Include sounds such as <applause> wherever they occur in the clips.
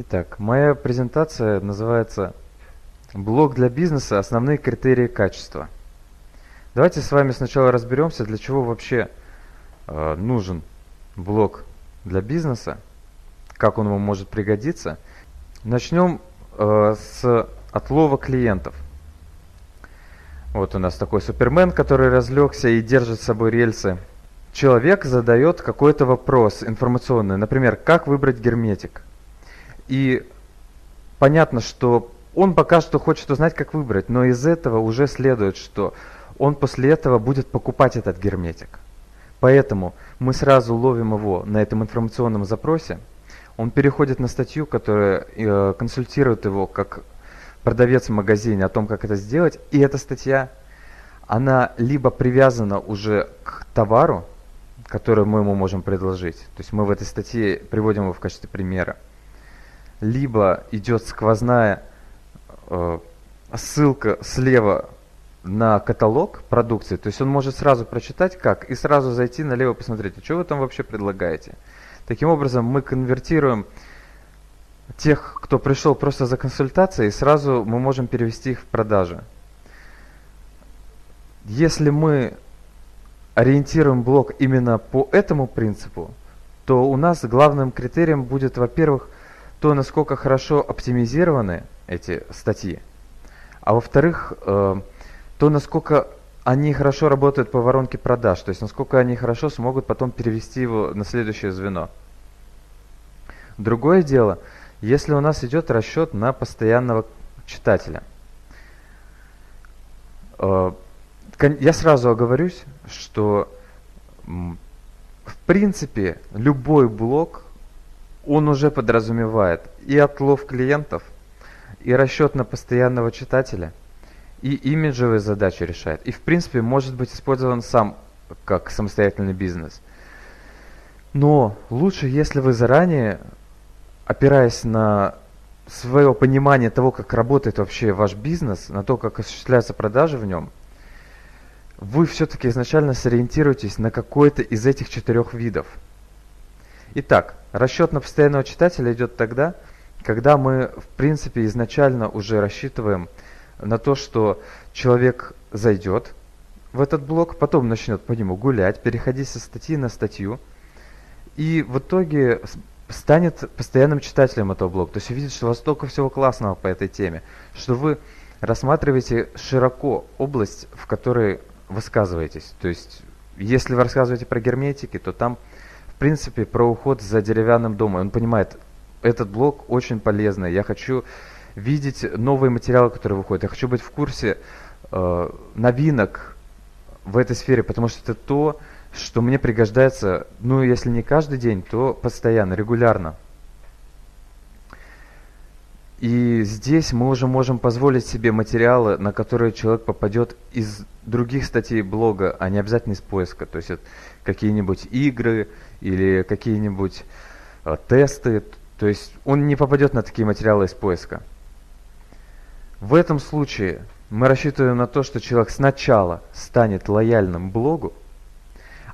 Итак, моя презентация называется «Блог для бизнеса. Основные критерии качества». Давайте с вами сначала разберемся, для чего вообще э, нужен блог для бизнеса, как он вам может пригодиться. Начнем э, с отлова клиентов. Вот у нас такой супермен, который разлегся и держит с собой рельсы. Человек задает какой-то вопрос информационный, например, как выбрать герметик. И понятно, что он пока что хочет узнать, как выбрать, но из этого уже следует, что он после этого будет покупать этот герметик. Поэтому мы сразу ловим его на этом информационном запросе. Он переходит на статью, которая э, консультирует его как продавец в магазине о том, как это сделать. И эта статья, она либо привязана уже к товару, который мы ему можем предложить. То есть мы в этой статье приводим его в качестве примера либо идет сквозная э, ссылка слева на каталог продукции, то есть он может сразу прочитать как и сразу зайти налево посмотреть, а что вы там вообще предлагаете. Таким образом мы конвертируем тех, кто пришел просто за консультацией, сразу мы можем перевести их в продажи. Если мы ориентируем блог именно по этому принципу, то у нас главным критерием будет, во-первых, то, насколько хорошо оптимизированы эти статьи, а во-вторых, э, то, насколько они хорошо работают по воронке продаж, то есть насколько они хорошо смогут потом перевести его на следующее звено. Другое дело, если у нас идет расчет на постоянного читателя. Э, я сразу оговорюсь, что в принципе любой блог он уже подразумевает и отлов клиентов, и расчет на постоянного читателя, и имиджевые задачи решает. И в принципе может быть использован сам как самостоятельный бизнес. Но лучше, если вы заранее, опираясь на свое понимание того, как работает вообще ваш бизнес, на то, как осуществляются продажи в нем, вы все-таки изначально сориентируетесь на какой-то из этих четырех видов – Итак, расчет на постоянного читателя идет тогда, когда мы, в принципе, изначально уже рассчитываем на то, что человек зайдет в этот блок, потом начнет по нему гулять, переходить со статьи на статью, и в итоге станет постоянным читателем этого блога. То есть увидит, что у вас столько всего классного по этой теме, что вы рассматриваете широко область, в которой высказываетесь. То есть, если вы рассказываете про герметики, то там принципе, про уход за деревянным домом. Он понимает, этот блог очень полезный. Я хочу видеть новые материалы, которые выходят. Я хочу быть в курсе э, новинок в этой сфере, потому что это то, что мне пригождается, ну, если не каждый день, то постоянно, регулярно. И здесь мы уже можем позволить себе материалы, на которые человек попадет из других статей блога, а не обязательно из поиска. То есть какие-нибудь игры или какие-нибудь э, тесты. То есть он не попадет на такие материалы из поиска. В этом случае мы рассчитываем на то, что человек сначала станет лояльным блогу,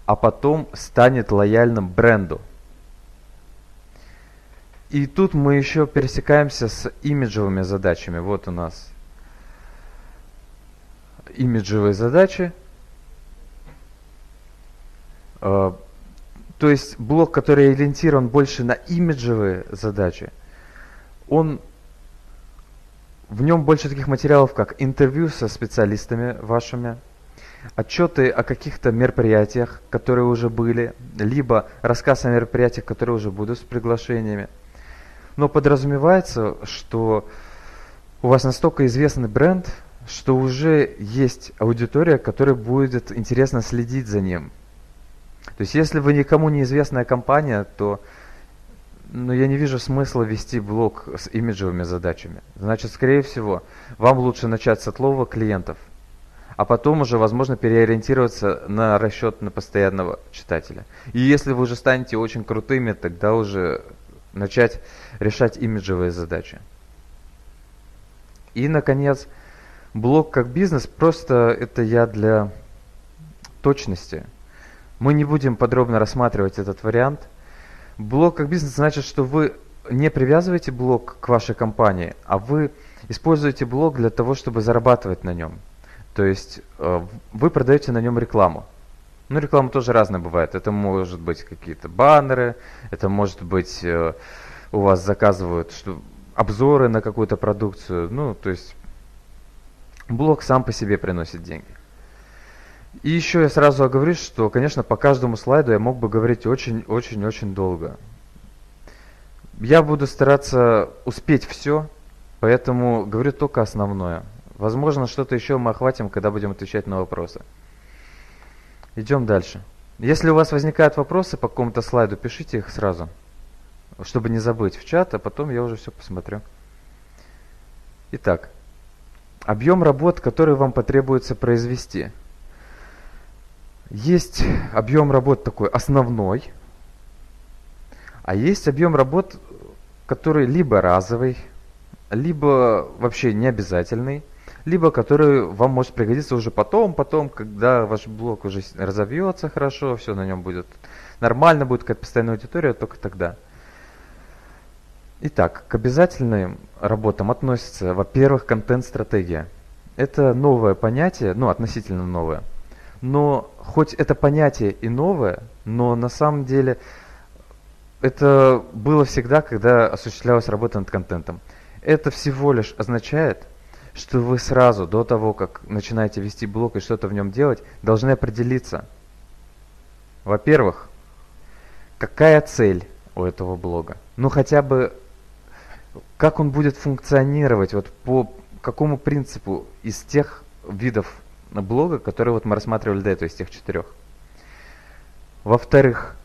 а потом станет лояльным бренду. И тут мы еще пересекаемся с имиджевыми задачами. Вот у нас имиджевые задачи. То есть блок, который ориентирован больше на имиджевые задачи, он в нем больше таких материалов, как интервью со специалистами вашими, отчеты о каких-то мероприятиях, которые уже были, либо рассказ о мероприятиях, которые уже будут с приглашениями – но подразумевается, что у вас настолько известный бренд, что уже есть аудитория, которая будет интересно следить за ним. То есть если вы никому неизвестная компания, то ну, я не вижу смысла вести блог с имиджевыми задачами. Значит, скорее всего, вам лучше начать с отлова клиентов, а потом уже, возможно, переориентироваться на расчет на постоянного читателя. И если вы уже станете очень крутыми, тогда уже начать решать имиджевые задачи. И, наконец, блог как бизнес, просто это я для точности. Мы не будем подробно рассматривать этот вариант. Блог как бизнес значит, что вы не привязываете блог к вашей компании, а вы используете блог для того, чтобы зарабатывать на нем. То есть э, вы продаете на нем рекламу. Ну, реклама тоже разная бывает. Это может быть какие-то баннеры, это может быть э, у вас заказывают что, обзоры на какую-то продукцию. Ну, то есть блог сам по себе приносит деньги. И еще я сразу оговорюсь, что, конечно, по каждому слайду я мог бы говорить очень-очень-очень долго. Я буду стараться успеть все, поэтому говорю только основное. Возможно, что-то еще мы охватим, когда будем отвечать на вопросы. Идем дальше. Если у вас возникают вопросы по какому-то слайду, пишите их сразу, чтобы не забыть в чат, а потом я уже все посмотрю. Итак, объем работ, который вам потребуется произвести. Есть объем работ такой основной, а есть объем работ, который либо разовый, либо вообще не обязательный, либо который вам может пригодиться уже потом, потом, когда ваш блог уже разовьется хорошо, все на нем будет нормально, будет как постоянная аудитория, только тогда. Итак, к обязательным работам относится, во-первых, контент-стратегия. Это новое понятие, ну, относительно новое. Но хоть это понятие и новое, но на самом деле это было всегда, когда осуществлялась работа над контентом. Это всего лишь означает, что вы сразу, до того, как начинаете вести блог и что-то в нем делать, должны определиться. Во-первых, какая цель у этого блога? Ну хотя бы, как он будет функционировать, вот по какому принципу из тех видов блога, которые вот мы рассматривали до этого, из тех четырех. Во-вторых,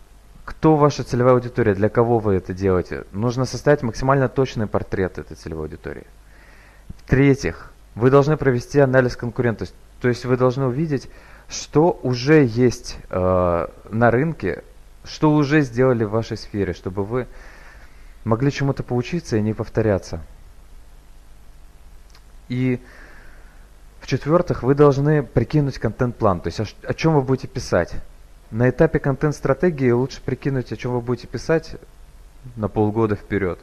кто ваша целевая аудитория, для кого вы это делаете? Нужно составить максимально точный портрет этой целевой аудитории. В-третьих, вы должны провести анализ конкурентов. То есть вы должны увидеть, что уже есть э, на рынке, что уже сделали в вашей сфере, чтобы вы могли чему-то поучиться и не повторяться. И в-четвертых, вы должны прикинуть контент-план, то есть о, о чем вы будете писать. На этапе контент-стратегии лучше прикинуть, о чем вы будете писать на полгода вперед.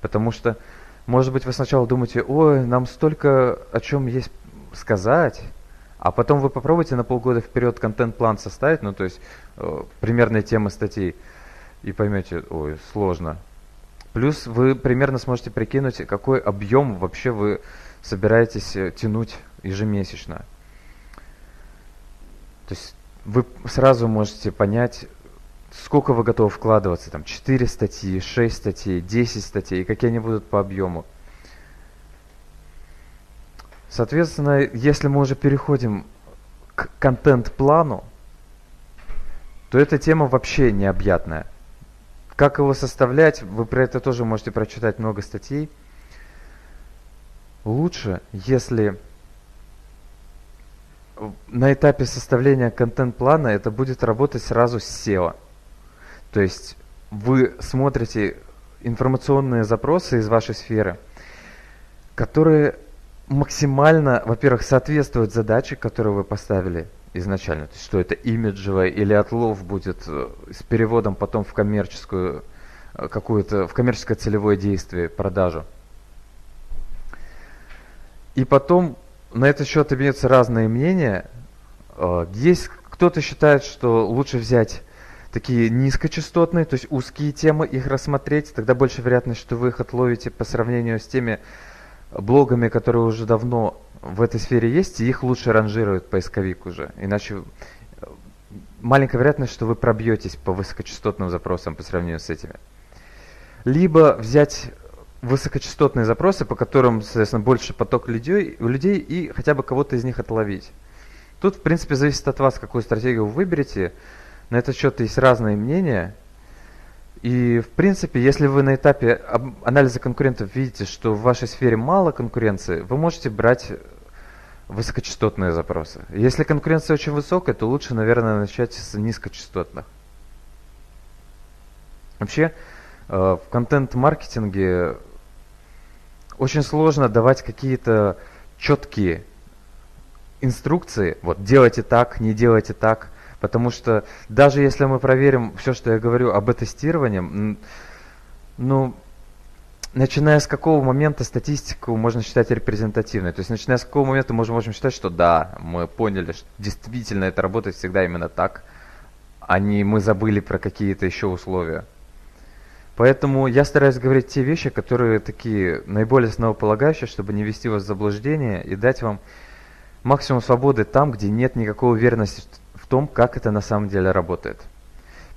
Потому что может быть, вы сначала думаете, ой, нам столько о чем есть сказать, а потом вы попробуйте на полгода вперед контент-план составить, ну, то есть э, примерные темы статей, и поймете, ой, сложно. Плюс вы примерно сможете прикинуть, какой объем вообще вы собираетесь э, тянуть ежемесячно. То есть вы сразу можете понять, сколько вы готовы вкладываться, там 4 статьи, 6 статей, 10 статей, и какие они будут по объему. Соответственно, если мы уже переходим к контент-плану, то эта тема вообще необъятная. Как его составлять, вы про это тоже можете прочитать много статей. Лучше, если на этапе составления контент-плана это будет работать сразу с SEO. То есть вы смотрите информационные запросы из вашей сферы, которые максимально, во-первых, соответствуют задаче, которую вы поставили изначально. То есть, что это имиджевое или отлов будет э, с переводом потом в коммерческую э, какую-то, в коммерческое целевое действие, продажу. И потом на этот счет имеются разные мнения. Э, есть кто-то считает, что лучше взять такие низкочастотные, то есть узкие темы, их рассмотреть, тогда больше вероятность, что вы их отловите по сравнению с теми блогами, которые уже давно в этой сфере есть, и их лучше ранжирует поисковик уже. Иначе э, маленькая вероятность, что вы пробьетесь по высокочастотным запросам по сравнению с этими. Либо взять высокочастотные запросы, по которым, соответственно, больше поток людей, людей и хотя бы кого-то из них отловить. Тут, в принципе, зависит от вас, какую стратегию вы выберете. На этот счет есть разные мнения. И, в принципе, если вы на этапе анализа конкурентов видите, что в вашей сфере мало конкуренции, вы можете брать высокочастотные запросы. Если конкуренция очень высокая, то лучше, наверное, начать с низкочастотных. Вообще, э, в контент-маркетинге очень сложно давать какие-то четкие инструкции. Вот делайте так, не делайте так. Потому что даже если мы проверим все, что я говорю об тестировании, ну, начиная с какого момента статистику можно считать репрезентативной? То есть начиная с какого момента мы можем считать, что да, мы поняли, что действительно это работает всегда именно так, а не мы забыли про какие-то еще условия. Поэтому я стараюсь говорить те вещи, которые такие наиболее основополагающие, чтобы не ввести вас в заблуждение и дать вам максимум свободы там, где нет никакой уверенности в том, как это на самом деле работает.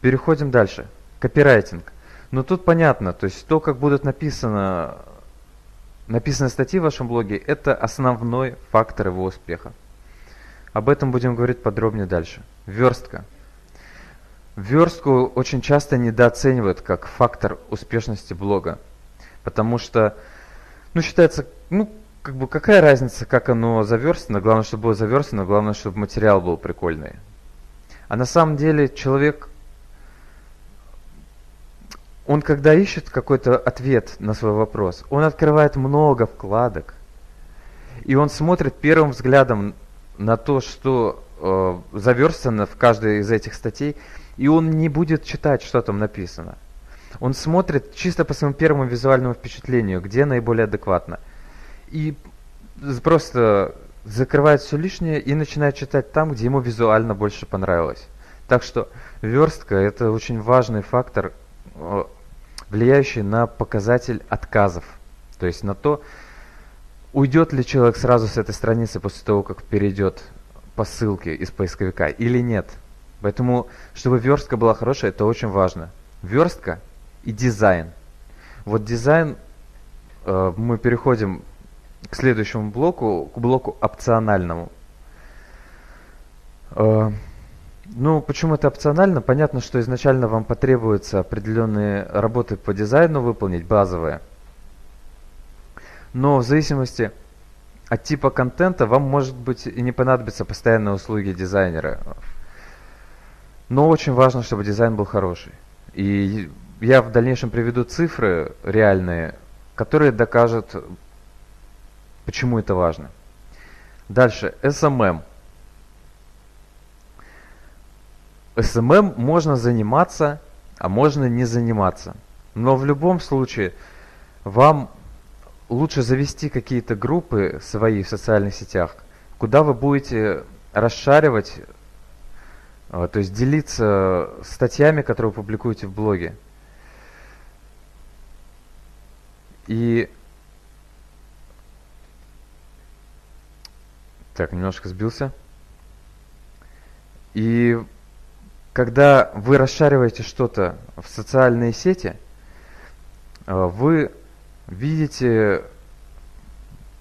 Переходим дальше. Копирайтинг. Ну тут понятно, то есть то, как будут написано, написаны статьи в вашем блоге, это основной фактор его успеха. Об этом будем говорить подробнее дальше. Верстка. Верстку очень часто недооценивают как фактор успешности блога. Потому что, ну, считается, ну, как бы какая разница, как оно заверстано, главное, чтобы было заверстано, главное, чтобы материал был прикольный. А на самом деле человек, он когда ищет какой-то ответ на свой вопрос, он открывает много вкладок, и он смотрит первым взглядом на то, что э, заверстано в каждой из этих статей, и он не будет читать, что там написано. Он смотрит чисто по своему первому визуальному впечатлению, где наиболее адекватно. И просто закрывает все лишнее и начинает читать там, где ему визуально больше понравилось. Так что верстка – это очень важный фактор, э, влияющий на показатель отказов. То есть на то, уйдет ли человек сразу с этой страницы после того, как перейдет по ссылке из поисковика или нет – Поэтому, чтобы верстка была хорошая, это очень важно. Верстка и дизайн. Вот дизайн, э, мы переходим к следующему блоку, к блоку опциональному. Э, ну, почему это опционально? Понятно, что изначально вам потребуются определенные работы по дизайну выполнить, базовые. Но в зависимости от типа контента вам может быть и не понадобятся постоянные услуги дизайнера. Но очень важно, чтобы дизайн был хороший. И я в дальнейшем приведу цифры реальные, которые докажут, почему это важно. Дальше, SMM. SMM можно заниматься, а можно не заниматься. Но в любом случае вам лучше завести какие-то группы свои в социальных сетях, куда вы будете расшаривать то есть делиться статьями, которые вы публикуете в блоге. И так, немножко сбился. И когда вы расшариваете что-то в социальные сети, а, вы видите,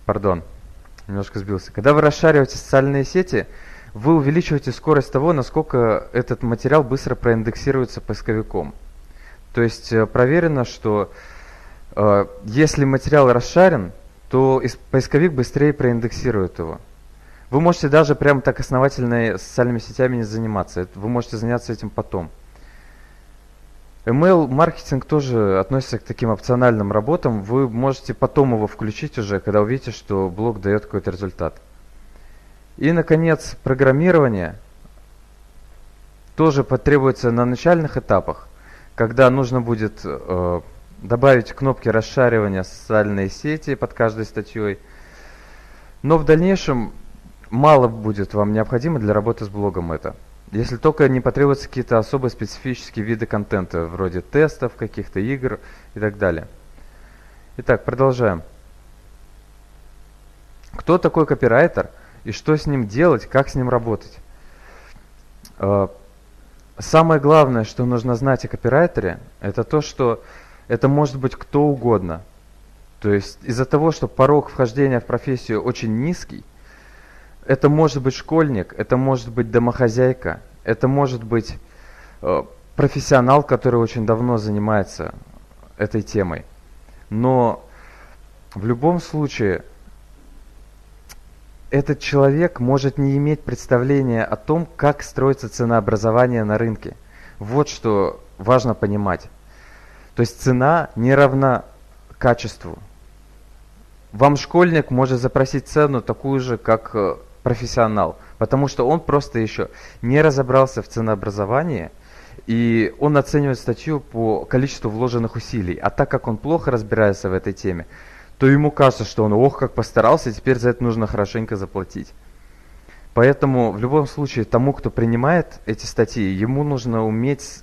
пардон, немножко сбился. Когда вы расшариваете социальные сети, вы увеличиваете скорость того, насколько этот материал быстро проиндексируется поисковиком. То есть э, проверено, что э, если материал расшарен, то поисковик быстрее проиндексирует его. Вы можете даже прямо так основательно социальными сетями не заниматься. Вы можете заняться этим потом. Email-маркетинг тоже относится к таким опциональным работам. Вы можете потом его включить уже, когда увидите, что блог дает какой-то результат. И, наконец, программирование тоже потребуется на начальных этапах, когда нужно будет э, добавить кнопки расшаривания социальной сети под каждой статьей. Но в дальнейшем мало будет вам необходимо для работы с блогом это. Если только не потребуются какие-то особые специфические виды контента, вроде тестов, каких-то игр и так далее. Итак, продолжаем. Кто такой копирайтер – и что с ним делать, как с ним работать. Э, самое главное, что нужно знать о копирайтере, это то, что это может быть кто угодно. То есть из-за того, что порог вхождения в профессию очень низкий, это может быть школьник, это может быть домохозяйка, это может быть э, профессионал, который очень давно занимается этой темой. Но в любом случае этот человек может не иметь представления о том, как строится ценообразование на рынке. Вот что важно понимать. То есть цена не равна качеству. Вам школьник может запросить цену такую же, как э, профессионал, потому что он просто еще не разобрался в ценообразовании и он оценивает статью по количеству вложенных усилий. А так как он плохо разбирается в этой теме, то ему кажется, что он ох, как постарался, и теперь за это нужно хорошенько заплатить. Поэтому в любом случае тому, кто принимает эти статьи, ему нужно уметь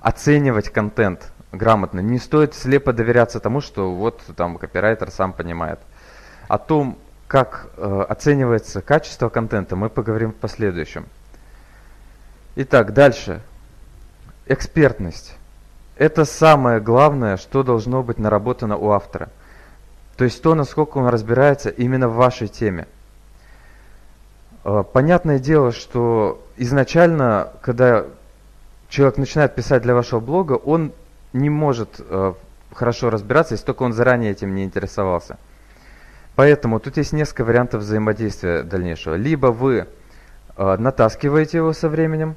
оценивать контент грамотно. Не стоит слепо доверяться тому, что вот там копирайтер сам понимает. О том, как э, оценивается качество контента, мы поговорим в последующем. Итак, дальше. Экспертность. Это самое главное, что должно быть наработано у автора. То есть то, насколько он разбирается именно в вашей теме. Э, понятное дело, что изначально, когда человек начинает писать для вашего блога, он не может э, хорошо разбираться, если только он заранее этим не интересовался. Поэтому тут есть несколько вариантов взаимодействия дальнейшего. Либо вы э, натаскиваете его со временем,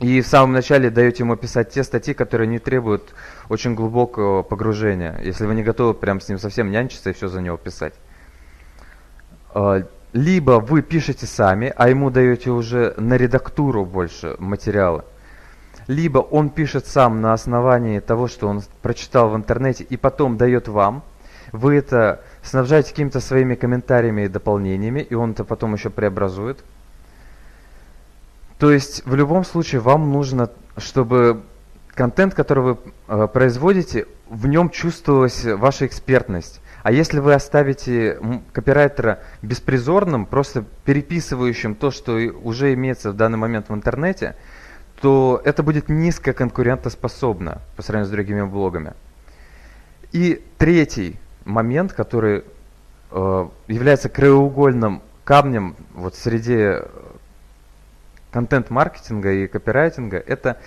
и в самом начале даете ему писать те статьи, которые не требуют очень глубокого погружения, если вы не готовы прям с ним совсем нянчиться и все за него писать. Э, либо вы пишете сами, а ему даете уже на редактуру больше материала. Либо он пишет сам на основании того, что он прочитал в интернете, и потом дает вам. Вы это снабжаете какими-то своими комментариями и дополнениями, и он это потом еще преобразует. То есть в любом случае вам нужно, чтобы контент, который вы э, производите, в нем чувствовалась ваша экспертность. А если вы оставите копирайтера беспризорным, просто переписывающим то, что уже имеется в данный момент в интернете, то это будет низко конкурентоспособно по сравнению с другими блогами. И третий момент, который э, является краеугольным камнем вот среди контент-маркетинга и копирайтинга, это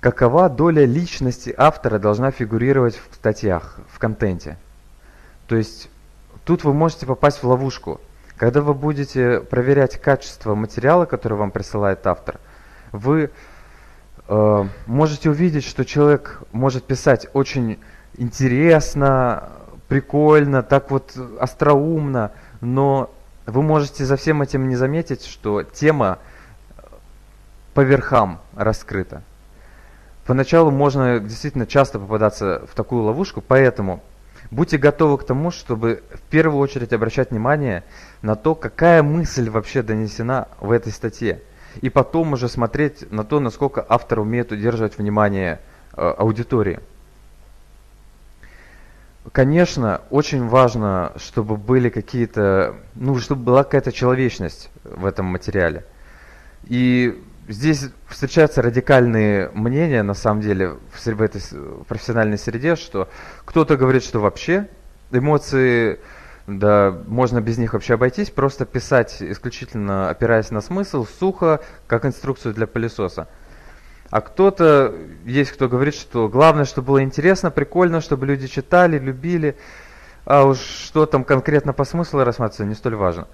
какова доля личности автора должна фигурировать в статьях, в контенте. То есть тут вы можете попасть в ловушку. Когда вы будете проверять качество материала, который вам присылает автор, вы э, можете увидеть, что человек может писать очень интересно, прикольно, так вот остроумно, но вы можете за всем этим не заметить, что тема по верхам раскрыта. Поначалу можно действительно часто попадаться в такую ловушку, поэтому Будьте готовы к тому, чтобы в первую очередь обращать внимание на то, какая мысль вообще донесена в этой статье. И потом уже смотреть на то, насколько автор умеет удерживать внимание э, аудитории. Конечно, очень важно, чтобы были какие-то, ну, чтобы была какая-то человечность в этом материале. И здесь встречаются радикальные мнения, на самом деле, в этой профессиональной среде, что кто-то говорит, что вообще эмоции, да, можно без них вообще обойтись, просто писать исключительно опираясь на смысл, сухо, как инструкцию для пылесоса. А кто-то, есть кто говорит, что главное, чтобы было интересно, прикольно, чтобы люди читали, любили, а уж что там конкретно по смыслу рассматривается, не столь важно.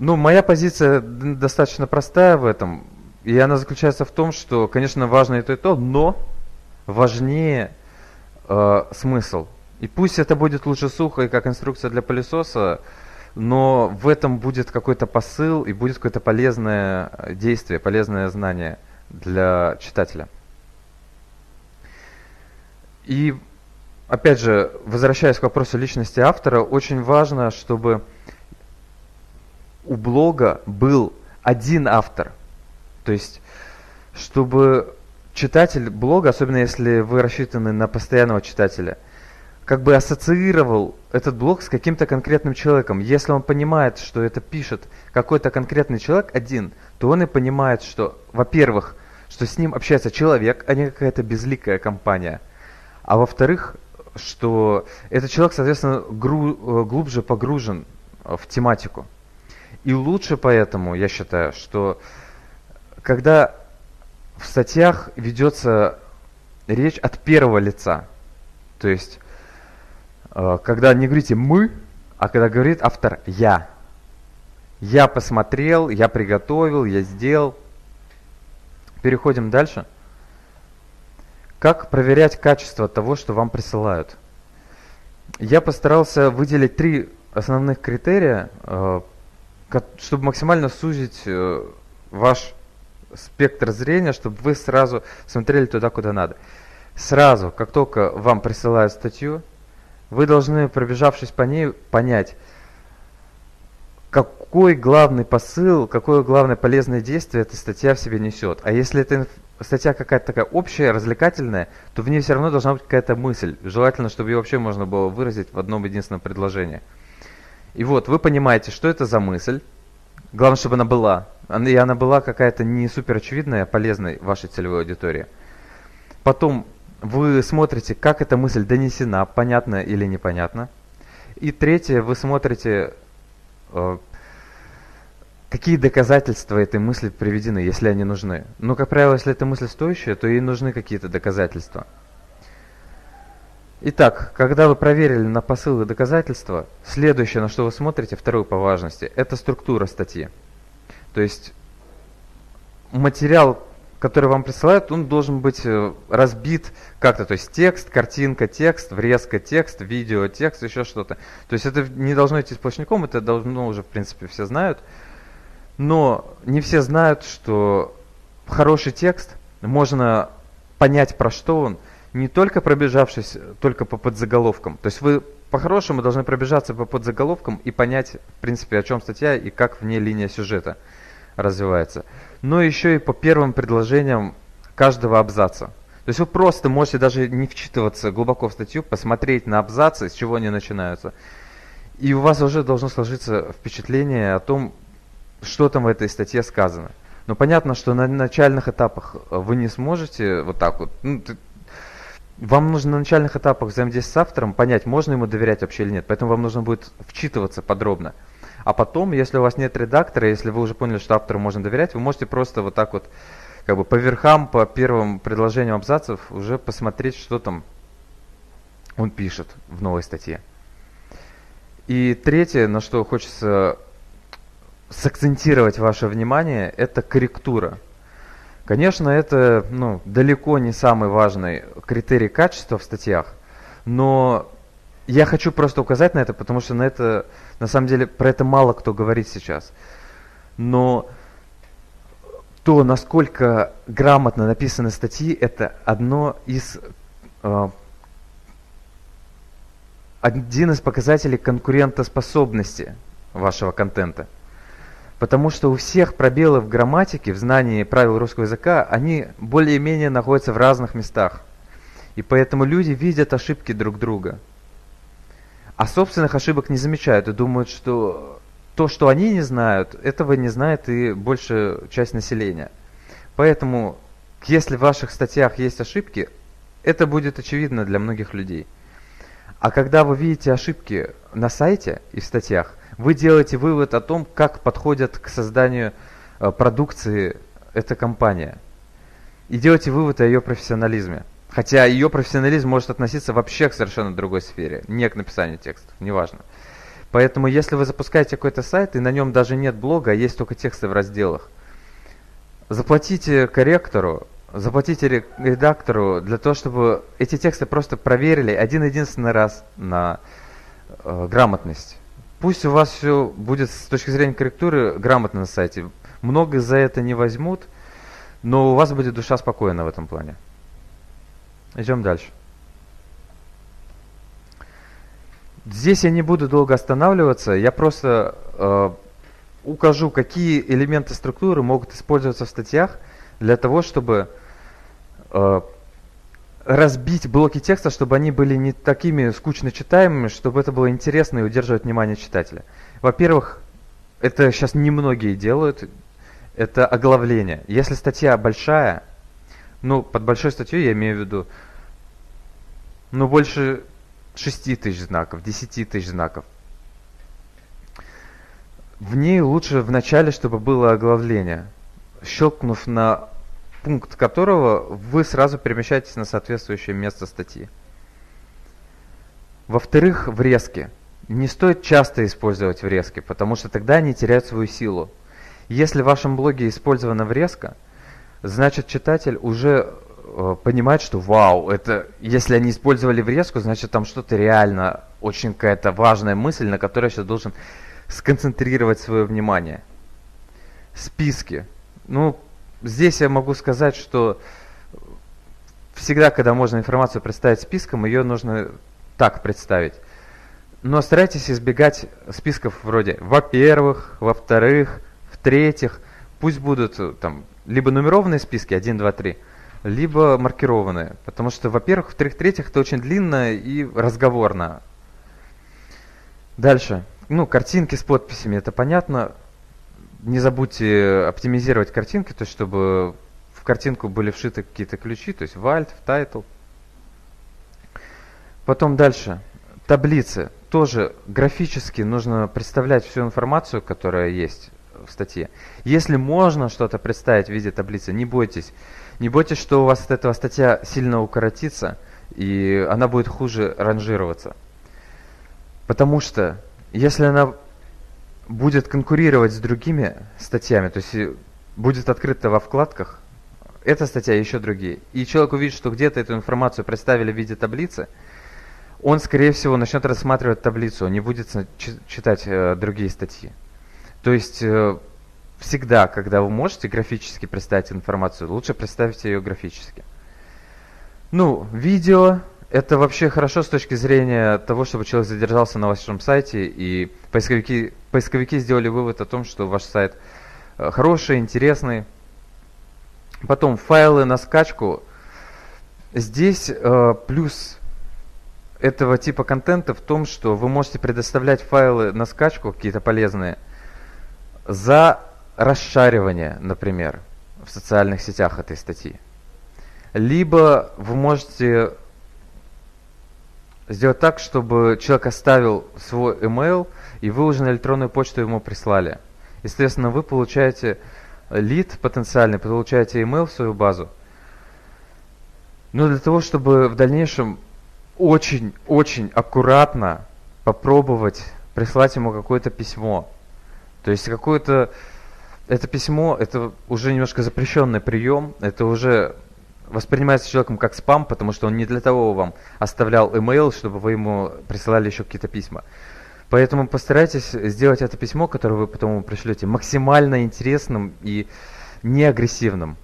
Ну, моя позиция достаточно простая в этом. И она заключается в том, что, конечно, важно и то, и то, но важнее э, смысл. И пусть это будет лучше сухо и как инструкция для пылесоса, но в этом будет какой-то посыл и будет какое-то полезное действие, полезное знание для читателя. И опять же, возвращаясь к вопросу личности автора, очень важно, чтобы у блога был один автор. То есть, чтобы читатель блога, особенно если вы рассчитаны на постоянного читателя, как бы ассоциировал этот блог с каким-то конкретным человеком. Если он понимает, что это пишет какой-то конкретный человек один, то он и понимает, что, во-первых, что с ним общается человек, а не какая-то безликая компания. А во-вторых, что этот человек, соответственно, гру- глубже погружен в тематику. И лучше поэтому, я считаю, что когда в статьях ведется речь от первого лица, то есть э, когда не говорите «мы», а когда говорит автор «я». Я посмотрел, я приготовил, я сделал. Переходим дальше. Как проверять качество того, что вам присылают? Я постарался выделить три основных критерия, э, чтобы максимально сузить э, ваш спектр зрения, чтобы вы сразу смотрели туда, куда надо. Сразу, как только вам присылают статью, вы должны, пробежавшись по ней, понять, какой главный посыл, какое главное полезное действие эта статья в себе несет. А если эта статья какая-то такая общая, развлекательная, то в ней все равно должна быть какая-то мысль. Желательно, чтобы ее вообще можно было выразить в одном единственном предложении. И вот, вы понимаете, что это за мысль. Главное, чтобы она была. И она была какая-то не супер очевидная, а полезной вашей целевой аудитории. Потом вы смотрите, как эта мысль донесена, понятно или непонятно. И третье, вы смотрите, э, какие доказательства этой мысли приведены, если они нужны. Ну, как правило, если эта мысль стоящая, то ей нужны какие-то доказательства. Итак, когда вы проверили на посылы доказательства, следующее, на что вы смотрите, второе по важности, это структура статьи. То есть материал, который вам присылают, он должен быть э, разбит как-то, то есть текст, картинка, текст, врезка, текст, видео, текст, еще что-то. То есть это не должно идти сплошняком, это давно уже, в принципе, все знают. Но не все знают, что хороший текст можно понять, про что он – не только пробежавшись только по подзаголовкам. То есть вы по-хорошему должны пробежаться по подзаголовкам и понять, в принципе, о чем статья и как в ней линия сюжета развивается. Но еще и по первым предложениям каждого абзаца. То есть вы просто можете даже не вчитываться глубоко в статью, посмотреть на абзацы, с чего они начинаются. И у вас уже должно сложиться впечатление о том, что там в этой статье сказано. Но понятно, что на начальных этапах вы не сможете вот так вот. Ну, вам нужно на начальных этапах взаимодействия с автором понять, можно ему доверять вообще или нет. Поэтому вам нужно будет вчитываться подробно. А потом, если у вас нет редактора, если вы уже поняли, что автору можно доверять, вы можете просто вот так вот как бы по верхам, по первым предложениям абзацев уже посмотреть, что там он пишет в новой статье. И третье, на что хочется сакцентировать ваше внимание, это корректура. Конечно, это ну, далеко не самый важный критерий качества в статьях, но я хочу просто указать на это, потому что на это, на самом деле, про это мало кто говорит сейчас. Но то, насколько грамотно написаны статьи, это одно из э, один из показателей конкурентоспособности вашего контента. Потому что у всех пробелы в грамматике, в знании правил русского языка, они более-менее находятся в разных местах. И поэтому люди видят ошибки друг друга. А собственных ошибок не замечают и думают, что то, что они не знают, этого не знает и большая часть населения. Поэтому, если в ваших статьях есть ошибки, это будет очевидно для многих людей. А когда вы видите ошибки на сайте и в статьях, вы делаете вывод о том, как подходят к созданию э, продукции эта компания. И делаете вывод о ее профессионализме. Хотя ее профессионализм может относиться вообще к совершенно другой сфере, не к написанию текстов, неважно. Поэтому если вы запускаете какой-то сайт, и на нем даже нет блога, а есть только тексты в разделах, заплатите корректору, заплатите редактору для того, чтобы эти тексты просто проверили один-единственный раз на э, грамотность. Пусть у вас все будет с точки зрения корректуры грамотно на сайте. Много за это не возьмут, но у вас будет душа спокойна в этом плане. Идем дальше. Здесь я не буду долго останавливаться, я просто э, укажу, какие элементы структуры могут использоваться в статьях для того, чтобы э, разбить блоки текста, чтобы они были не такими скучно читаемыми, чтобы это было интересно и удерживать внимание читателя. Во-первых, это сейчас немногие делают, это оглавление. Если статья большая, ну, под большой статьей я имею в виду, ну, больше 6 тысяч знаков, 10 тысяч знаков. В ней лучше в начале, чтобы было оглавление. Щелкнув на пункт которого вы сразу перемещаетесь на соответствующее место статьи. Во-вторых, врезки. Не стоит часто использовать врезки, потому что тогда они теряют свою силу. Если в вашем блоге использована врезка, значит читатель уже э, понимает, что вау, это если они использовали врезку, значит там что-то реально, очень какая-то важная мысль, на которой я сейчас должен сконцентрировать свое внимание. Списки. Ну, здесь я могу сказать, что всегда, когда можно информацию представить списком, ее нужно так представить. Но старайтесь избегать списков вроде «во-первых», «во-вторых», «в-третьих». Пусть будут э, там либо нумерованные списки 1, 2, 3, либо маркированные. Потому что, во-первых, во-вторых, в-третьих, это очень длинно и разговорно. Дальше. Ну, картинки с подписями, это понятно. Не забудьте оптимизировать картинки, то есть чтобы в картинку были вшиты какие-то ключи, то есть в Alt, в Title. Потом дальше. Таблицы. Тоже графически нужно представлять всю информацию, которая есть в статье. Если можно что-то представить в виде таблицы, не бойтесь. Не бойтесь, что у вас от этого статья сильно укоротится, и она будет хуже ранжироваться. Потому что если она будет конкурировать с другими статьями, то есть будет открыта во вкладках, эта статья и еще другие, и человек увидит, что где-то эту информацию представили в виде таблицы, он, скорее всего, начнет рассматривать таблицу, не будет читать э, другие статьи. То есть э, всегда, когда вы можете графически представить информацию, лучше представить ее графически. Ну, видео это вообще хорошо с точки зрения того, чтобы человек задержался на вашем сайте, и поисковики, поисковики сделали вывод о том, что ваш сайт э, хороший, интересный. Потом файлы на скачку. Здесь э, плюс этого типа контента в том, что вы можете предоставлять файлы на скачку, какие-то полезные, за расшаривание, например, в социальных сетях этой статьи. Либо вы можете сделать так, чтобы человек оставил свой email, и вы на электронную почту ему прислали. Естественно, вы получаете лид потенциальный, получаете email в свою базу. Но для того, чтобы в дальнейшем очень-очень аккуратно попробовать прислать ему какое-то письмо. То есть какое-то... Это письмо, это уже немножко запрещенный прием, это уже воспринимается человеком как спам, потому что он не для того вам оставлял email, чтобы вы ему присылали еще какие-то письма. Поэтому постарайтесь сделать это письмо, которое вы потом ему пришлете, максимально интересным и не агрессивным.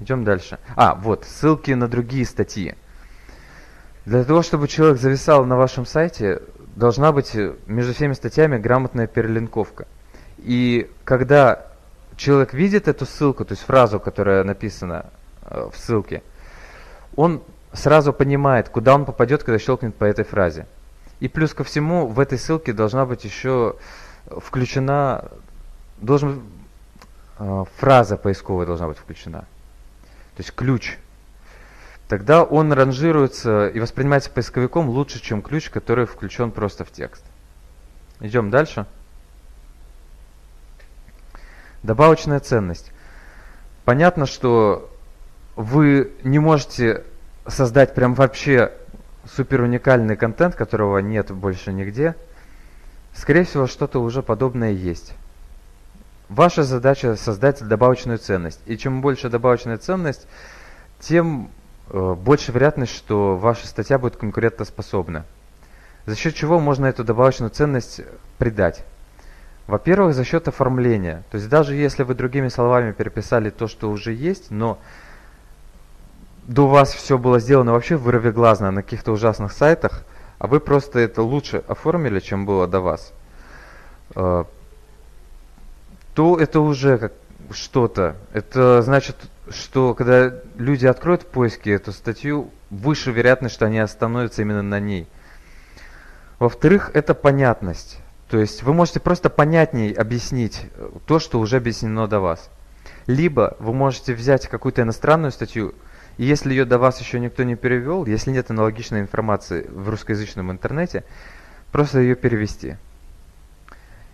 Идем дальше. А, вот, ссылки на другие статьи. Для того, чтобы человек зависал на вашем сайте, должна быть между всеми статьями грамотная перелинковка. И когда человек видит эту ссылку, то есть фразу, которая написана э, в ссылке, он сразу понимает, куда он попадет, когда щелкнет по этой фразе. И плюс ко всему, в этой ссылке должна быть еще включена, должен, э, фраза поисковая должна быть включена. То есть ключ тогда он ранжируется и воспринимается поисковиком лучше, чем ключ, который включен просто в текст. Идем дальше. Добавочная ценность. Понятно, что вы не можете создать прям вообще супер уникальный контент, которого нет больше нигде. Скорее всего, что-то уже подобное есть. Ваша задача создать добавочную ценность. И чем больше добавочная ценность, тем Э, больше вероятность, что ваша статья будет конкурентоспособна. За счет чего можно эту добавочную ценность придать? Во-первых, за счет оформления. То есть даже если вы другими словами переписали то, что уже есть, но до вас все было сделано вообще вырвиглазно на каких-то ужасных сайтах, а вы просто это лучше оформили, чем было до вас, э, то это уже как что-то. Это значит, что когда люди откроют в поиске эту статью, выше вероятность, что они остановятся именно на ней. Во-вторых, это понятность. То есть вы можете просто понятней объяснить э, то, что уже объяснено до вас. Либо вы можете взять какую-то иностранную статью, и если ее до вас еще никто не перевел, если нет аналогичной информации в русскоязычном интернете, просто ее перевести.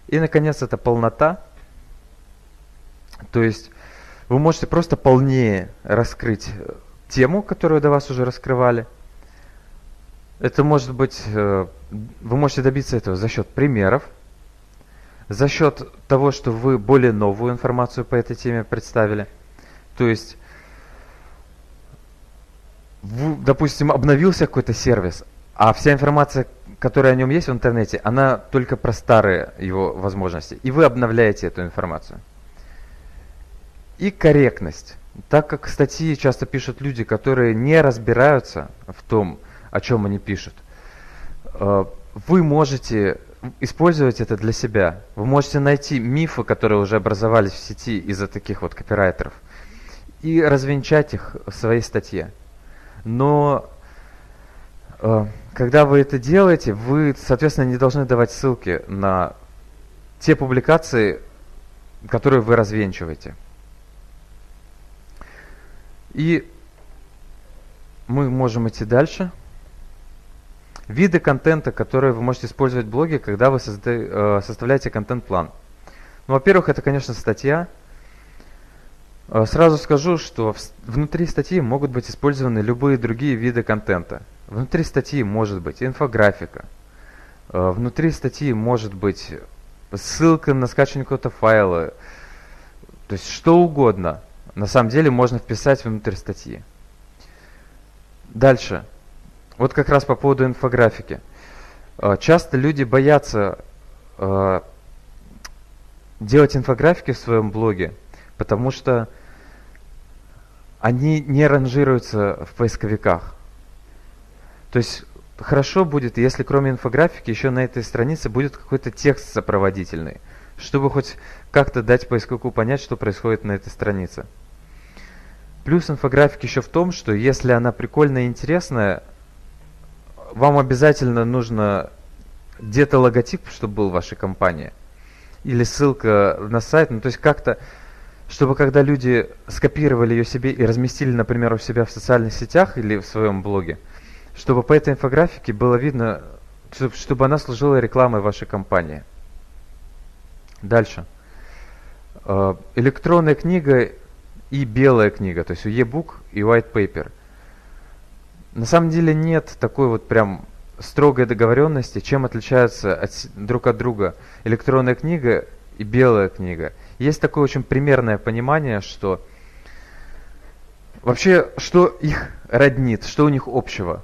И, наконец, это полнота. То есть вы можете просто полнее раскрыть э, тему, которую до вас уже раскрывали. Это может быть, э, вы можете добиться этого за счет примеров, за счет того, что вы более новую информацию по этой теме представили. То есть, допустим, обновился какой-то сервис, а вся информация, которая о нем есть в интернете, она только про старые его возможности. И вы обновляете эту информацию. И корректность. Так как статьи часто пишут люди, которые не разбираются в том, о чем они пишут, э, вы можете использовать это для себя. Вы можете найти мифы, которые уже образовались в сети из-за таких вот копирайтеров, и развенчать их в своей статье. Но э, когда вы это делаете, вы, соответственно, не должны давать ссылки на те публикации, которые вы развенчиваете. И мы можем идти дальше. Виды контента, которые вы можете использовать в блоге, когда вы созда э, составляете контент-план. Ну, во-первых, это, конечно, статья. Э, сразу скажу, что внутри статьи могут быть использованы любые другие виды контента. Внутри статьи может быть инфографика. Э, внутри статьи может быть ссылка на скачивание какого-то файла. То есть что угодно. На самом деле можно вписать внутрь статьи. Дальше. Вот как раз по поводу инфографики. Э, часто люди боятся э, делать инфографики в своем блоге, потому что они не ранжируются в поисковиках. То есть хорошо будет, если кроме инфографики еще на этой странице будет какой-то текст сопроводительный, чтобы хоть как-то дать поисковику понять, что происходит на этой странице. Плюс инфографики еще в том, что если она прикольная и интересная, вам обязательно нужно где-то логотип, чтобы был в вашей компании. Или ссылка на сайт. Ну, то есть как-то, чтобы когда люди скопировали ее себе и разместили, например, у себя в социальных сетях или в своем блоге, чтобы по этой инфографике было видно, чтобы она служила рекламой вашей компании. Дальше. Э, электронная книга и белая книга, то есть e-book и white paper. На самом деле нет такой вот прям строгой договоренности, чем отличаются от, друг от друга электронная книга и белая книга. Есть такое очень примерное понимание, что вообще, что их роднит, что у них общего.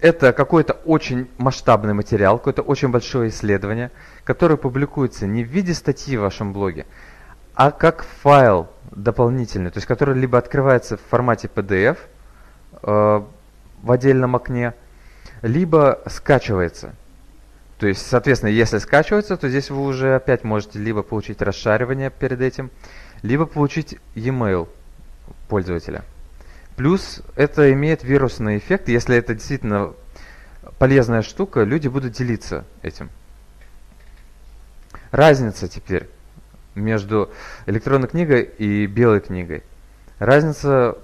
Это какой-то очень масштабный материал, какое-то очень большое исследование, которое публикуется не в виде статьи в вашем блоге, а как файл дополнительный, то есть который либо открывается в формате PDF – в отдельном окне, либо скачивается. То есть, соответственно, если скачивается, то здесь вы уже опять можете либо получить расшаривание перед этим, либо получить e-mail пользователя. Плюс это имеет вирусный эффект. Если это действительно полезная штука, люди будут делиться этим. Разница теперь между электронной книгой и белой книгой. Разница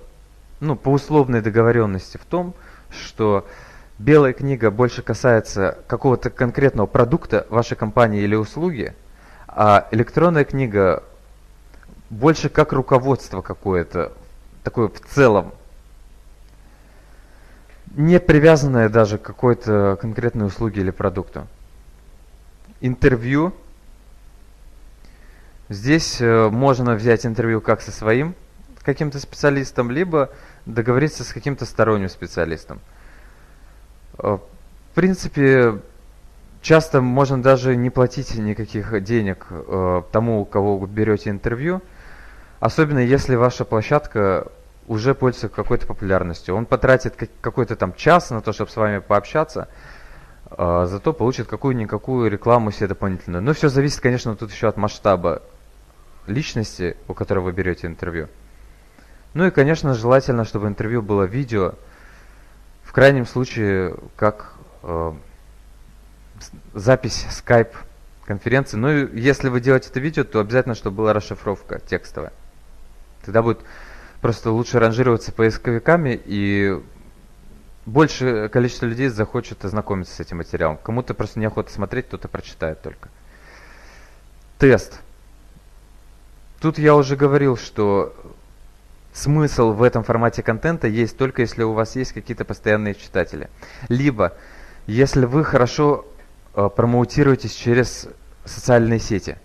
ну, по условной договоренности в том, что белая книга больше касается какого-то конкретного продукта вашей компании или услуги, а электронная книга больше как руководство какое-то, такое в целом, не привязанное даже к какой-то конкретной услуге или продукту. Интервью. Здесь э, можно взять интервью как со своим каким-то специалистом, либо договориться с каким-то сторонним специалистом. Э, в принципе, часто можно даже не платить никаких денег э, тому, у кого вы берете интервью, особенно если ваша площадка уже пользуется какой-то популярностью. Он потратит какой-то там час на то, чтобы с вами пообщаться, э, зато получит какую-никакую рекламу себе дополнительную. Но все зависит, конечно, тут еще от масштаба личности, у которой вы берете интервью. Ну и, конечно, желательно, чтобы интервью было видео, в крайнем случае, как э, запись скайп конференции. Ну и если вы делаете это видео, то обязательно, чтобы была расшифровка текстовая. Тогда будет просто лучше ранжироваться поисковиками и больше количество людей захочет ознакомиться с этим материалом. Кому-то просто неохота смотреть, кто-то прочитает только. Тест. Тут я уже говорил, что смысл в этом формате контента есть только если у вас есть какие-то постоянные читатели. Либо если вы хорошо э, промоутируетесь через социальные сети.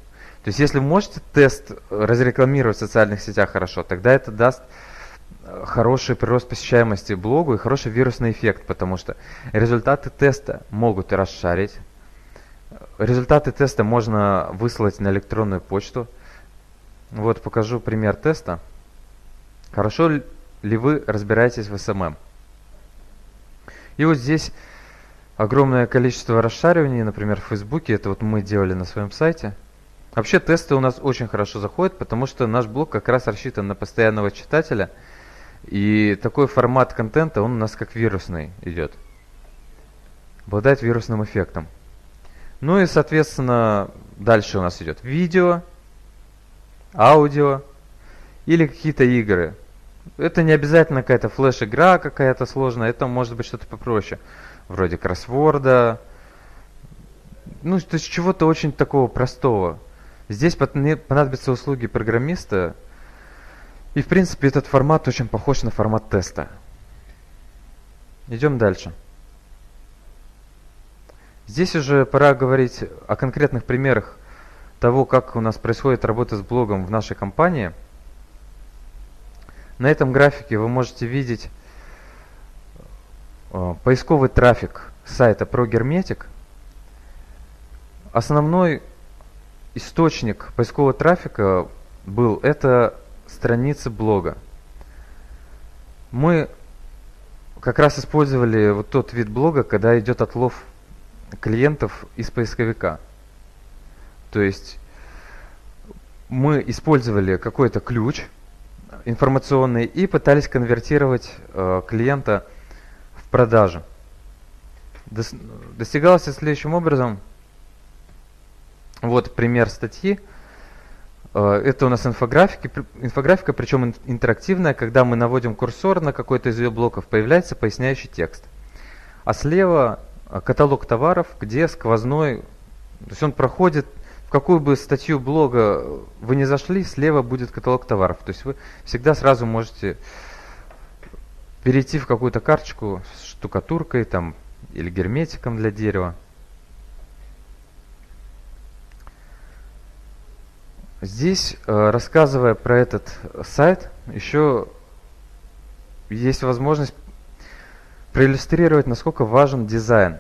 То есть если вы можете тест разрекламировать в социальных сетях хорошо, тогда это даст э, хороший прирост посещаемости блогу и хороший вирусный эффект, потому что результаты теста могут расшарить. Результаты теста можно выслать на электронную почту. Вот покажу пример теста. Хорошо ли вы разбираетесь в SMM? И вот здесь огромное количество расшариваний, например, в Фейсбуке, это вот мы делали на своем сайте. Вообще тесты у нас очень хорошо заходят, потому что наш блог как раз рассчитан на постоянного читателя, и такой формат контента, он у нас как вирусный идет. Обладает вирусным эффектом. Ну и, соответственно, дальше у нас идет видео, аудио или какие-то игры. Это не обязательно какая-то флеш-игра какая-то сложная, это может быть что-то попроще, вроде кроссворда, ну, то есть чего-то очень такого простого. Здесь понадобятся услуги программиста, и, в принципе, этот формат очень похож на формат теста. Идем дальше. Здесь уже пора говорить о конкретных примерах того, как у нас происходит работа с блогом в нашей компании. На этом графике вы можете видеть э, поисковый трафик сайта ProGermetic. Основной источник поискового трафика был это страницы блога. Мы как раз использовали вот тот вид блога, когда идет отлов клиентов из поисковика. То есть мы использовали какой-то ключ информационный и пытались конвертировать э, клиента в продажу. Дос достигалось следующим образом. Вот пример статьи. Э, это у нас инфографики, инфографика, причем интерактивная, когда мы наводим курсор на какой-то из ее блоков, появляется поясняющий текст. А слева э, каталог товаров, где сквозной, то есть он проходит, в какую бы статью блога вы не зашли, слева будет каталог товаров. То есть вы всегда сразу можете перейти в какую-то карточку с штукатуркой там, или герметиком для дерева. Здесь, э, рассказывая про этот сайт, еще есть возможность проиллюстрировать, насколько важен дизайн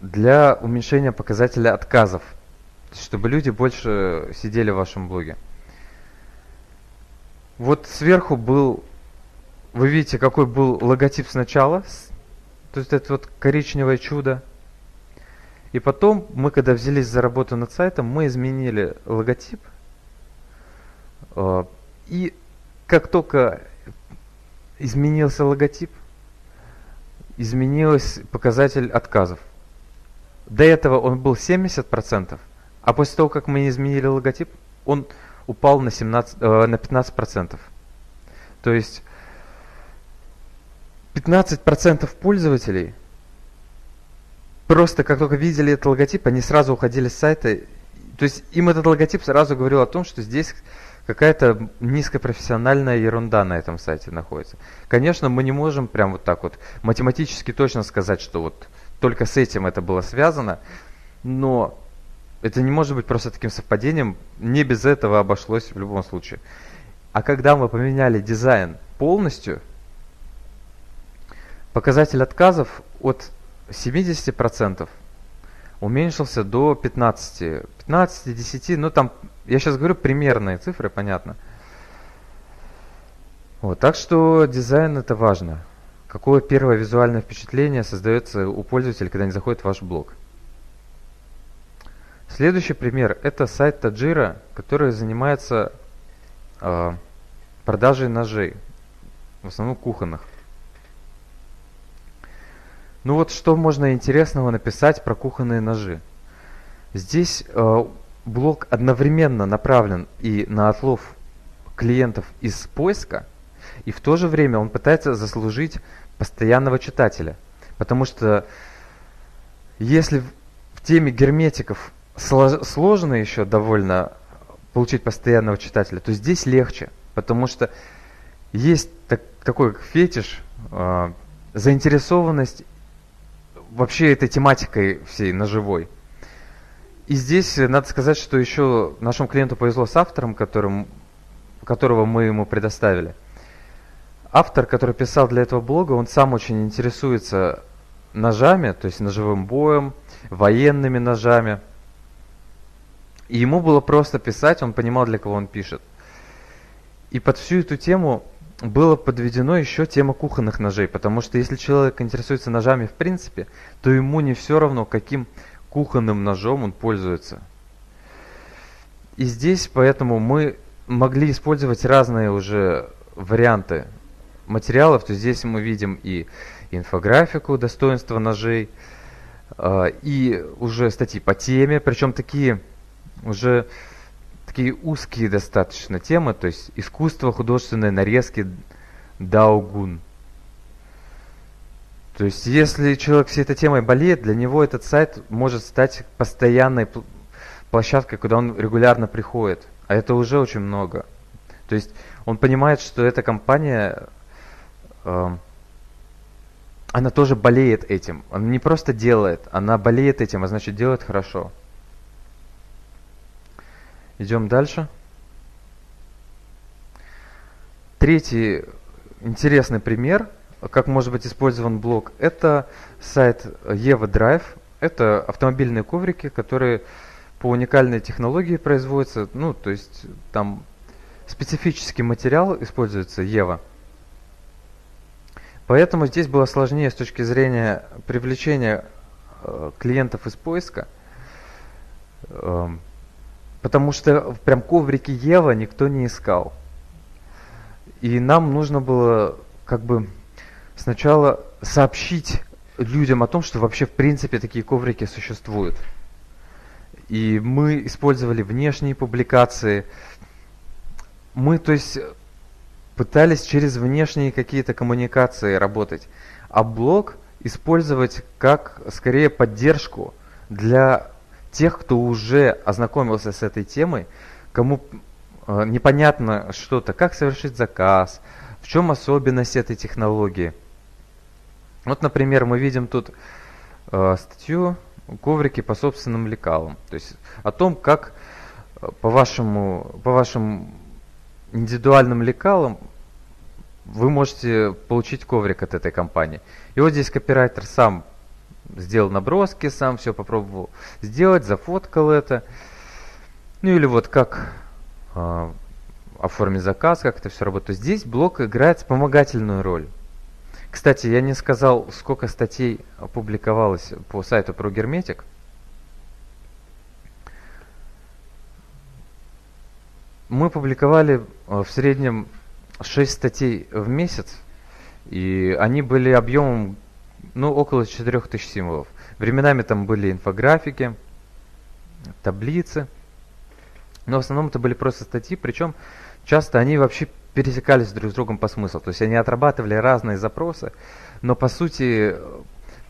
для уменьшения показателя отказов, чтобы люди больше сидели в вашем блоге. Вот сверху был, вы видите, какой был логотип сначала, то есть это вот коричневое чудо, и потом мы, когда взялись за работу над сайтом, мы изменили логотип. А, и как только изменился логотип, изменился показатель отказов. До этого он был 70%, а после того, как мы изменили логотип, он упал на, 17, э, на 15%. То есть 15% пользователей – просто как только видели этот логотип, они сразу уходили с сайта. То есть им этот логотип сразу говорил о том, что здесь какая-то низкопрофессиональная ерунда на этом сайте находится. Конечно, мы не можем прям вот так вот математически точно сказать, что вот только с этим это было связано, но это не может быть просто таким совпадением, не без этого обошлось в любом случае. А когда мы поменяли дизайн полностью, показатель отказов от 70% уменьшился до 15, 15, 10, ну там, я сейчас говорю примерные цифры, понятно. Вот, так что дизайн это важно. Какое первое визуальное впечатление создается у пользователя, когда они заходят в ваш блог. Следующий пример это сайт Таджира, который занимается э, продажей ножей, в основном кухонных. Ну вот что можно интересного написать про кухонные ножи. Здесь э, блок одновременно направлен и на отлов клиентов из поиска, и в то же время он пытается заслужить постоянного читателя. Потому что если в теме герметиков сложно еще довольно получить постоянного читателя, то здесь легче, потому что есть так, такой фетиш, э, заинтересованность вообще этой тематикой всей ножевой. И здесь надо сказать, что еще нашему клиенту повезло с автором, которым, которого мы ему предоставили. Автор, который писал для этого блога, он сам очень интересуется ножами, то есть ножевым боем, военными ножами. И ему было просто писать, он понимал, для кого он пишет. И под всю эту тему было подведено еще тема кухонных ножей, потому что если человек интересуется ножами в принципе, то ему не все равно, каким кухонным ножом он пользуется. И здесь поэтому мы могли использовать разные уже варианты материалов. То здесь мы видим и инфографику достоинства ножей, а, и уже статьи по теме, причем такие уже такие узкие достаточно темы, то есть искусство, художественные нарезки, даугун. То есть, если человек всей этой темой болеет, для него этот сайт может стать постоянной площадкой, куда он регулярно приходит. А это уже очень много. То есть, он понимает, что эта компания, э, она тоже болеет этим. Она не просто делает, она болеет этим, а значит делает хорошо. Идем дальше. Третий интересный пример, как может быть использован блок, это сайт Eva Drive. Это автомобильные коврики, которые по уникальной технологии производятся. Ну, то есть там специфический материал используется Ева. Поэтому здесь было сложнее с точки зрения привлечения э, клиентов из поиска. Потому что прям коврики Ева никто не искал. И нам нужно было как бы сначала сообщить людям о том, что вообще в принципе такие коврики существуют. И мы использовали внешние публикации. Мы, то есть, пытались через внешние какие-то коммуникации работать. А блог использовать как скорее поддержку для тех, кто уже ознакомился с этой темой, кому э, непонятно что-то, как совершить заказ, в чем особенность этой технологии. Вот, например, мы видим тут э, статью коврики по собственным лекалам, то есть о том, как э, по вашему, по вашим индивидуальным лекалам вы можете получить коврик от этой компании. И вот здесь копирайтер сам сделал наброски, сам все попробовал сделать, зафоткал это. Ну или вот как э, оформить заказ, как это все работает. Здесь блок играет вспомогательную роль. Кстати, я не сказал, сколько статей опубликовалось по сайту про герметик. Мы публиковали а, в среднем 6 статей в месяц, и они были объемом ну, около 4000 символов. Временами там были инфографики, таблицы, но в основном это были просто статьи, причем часто они вообще пересекались друг с другом по смыслу. То есть они отрабатывали разные запросы, но по сути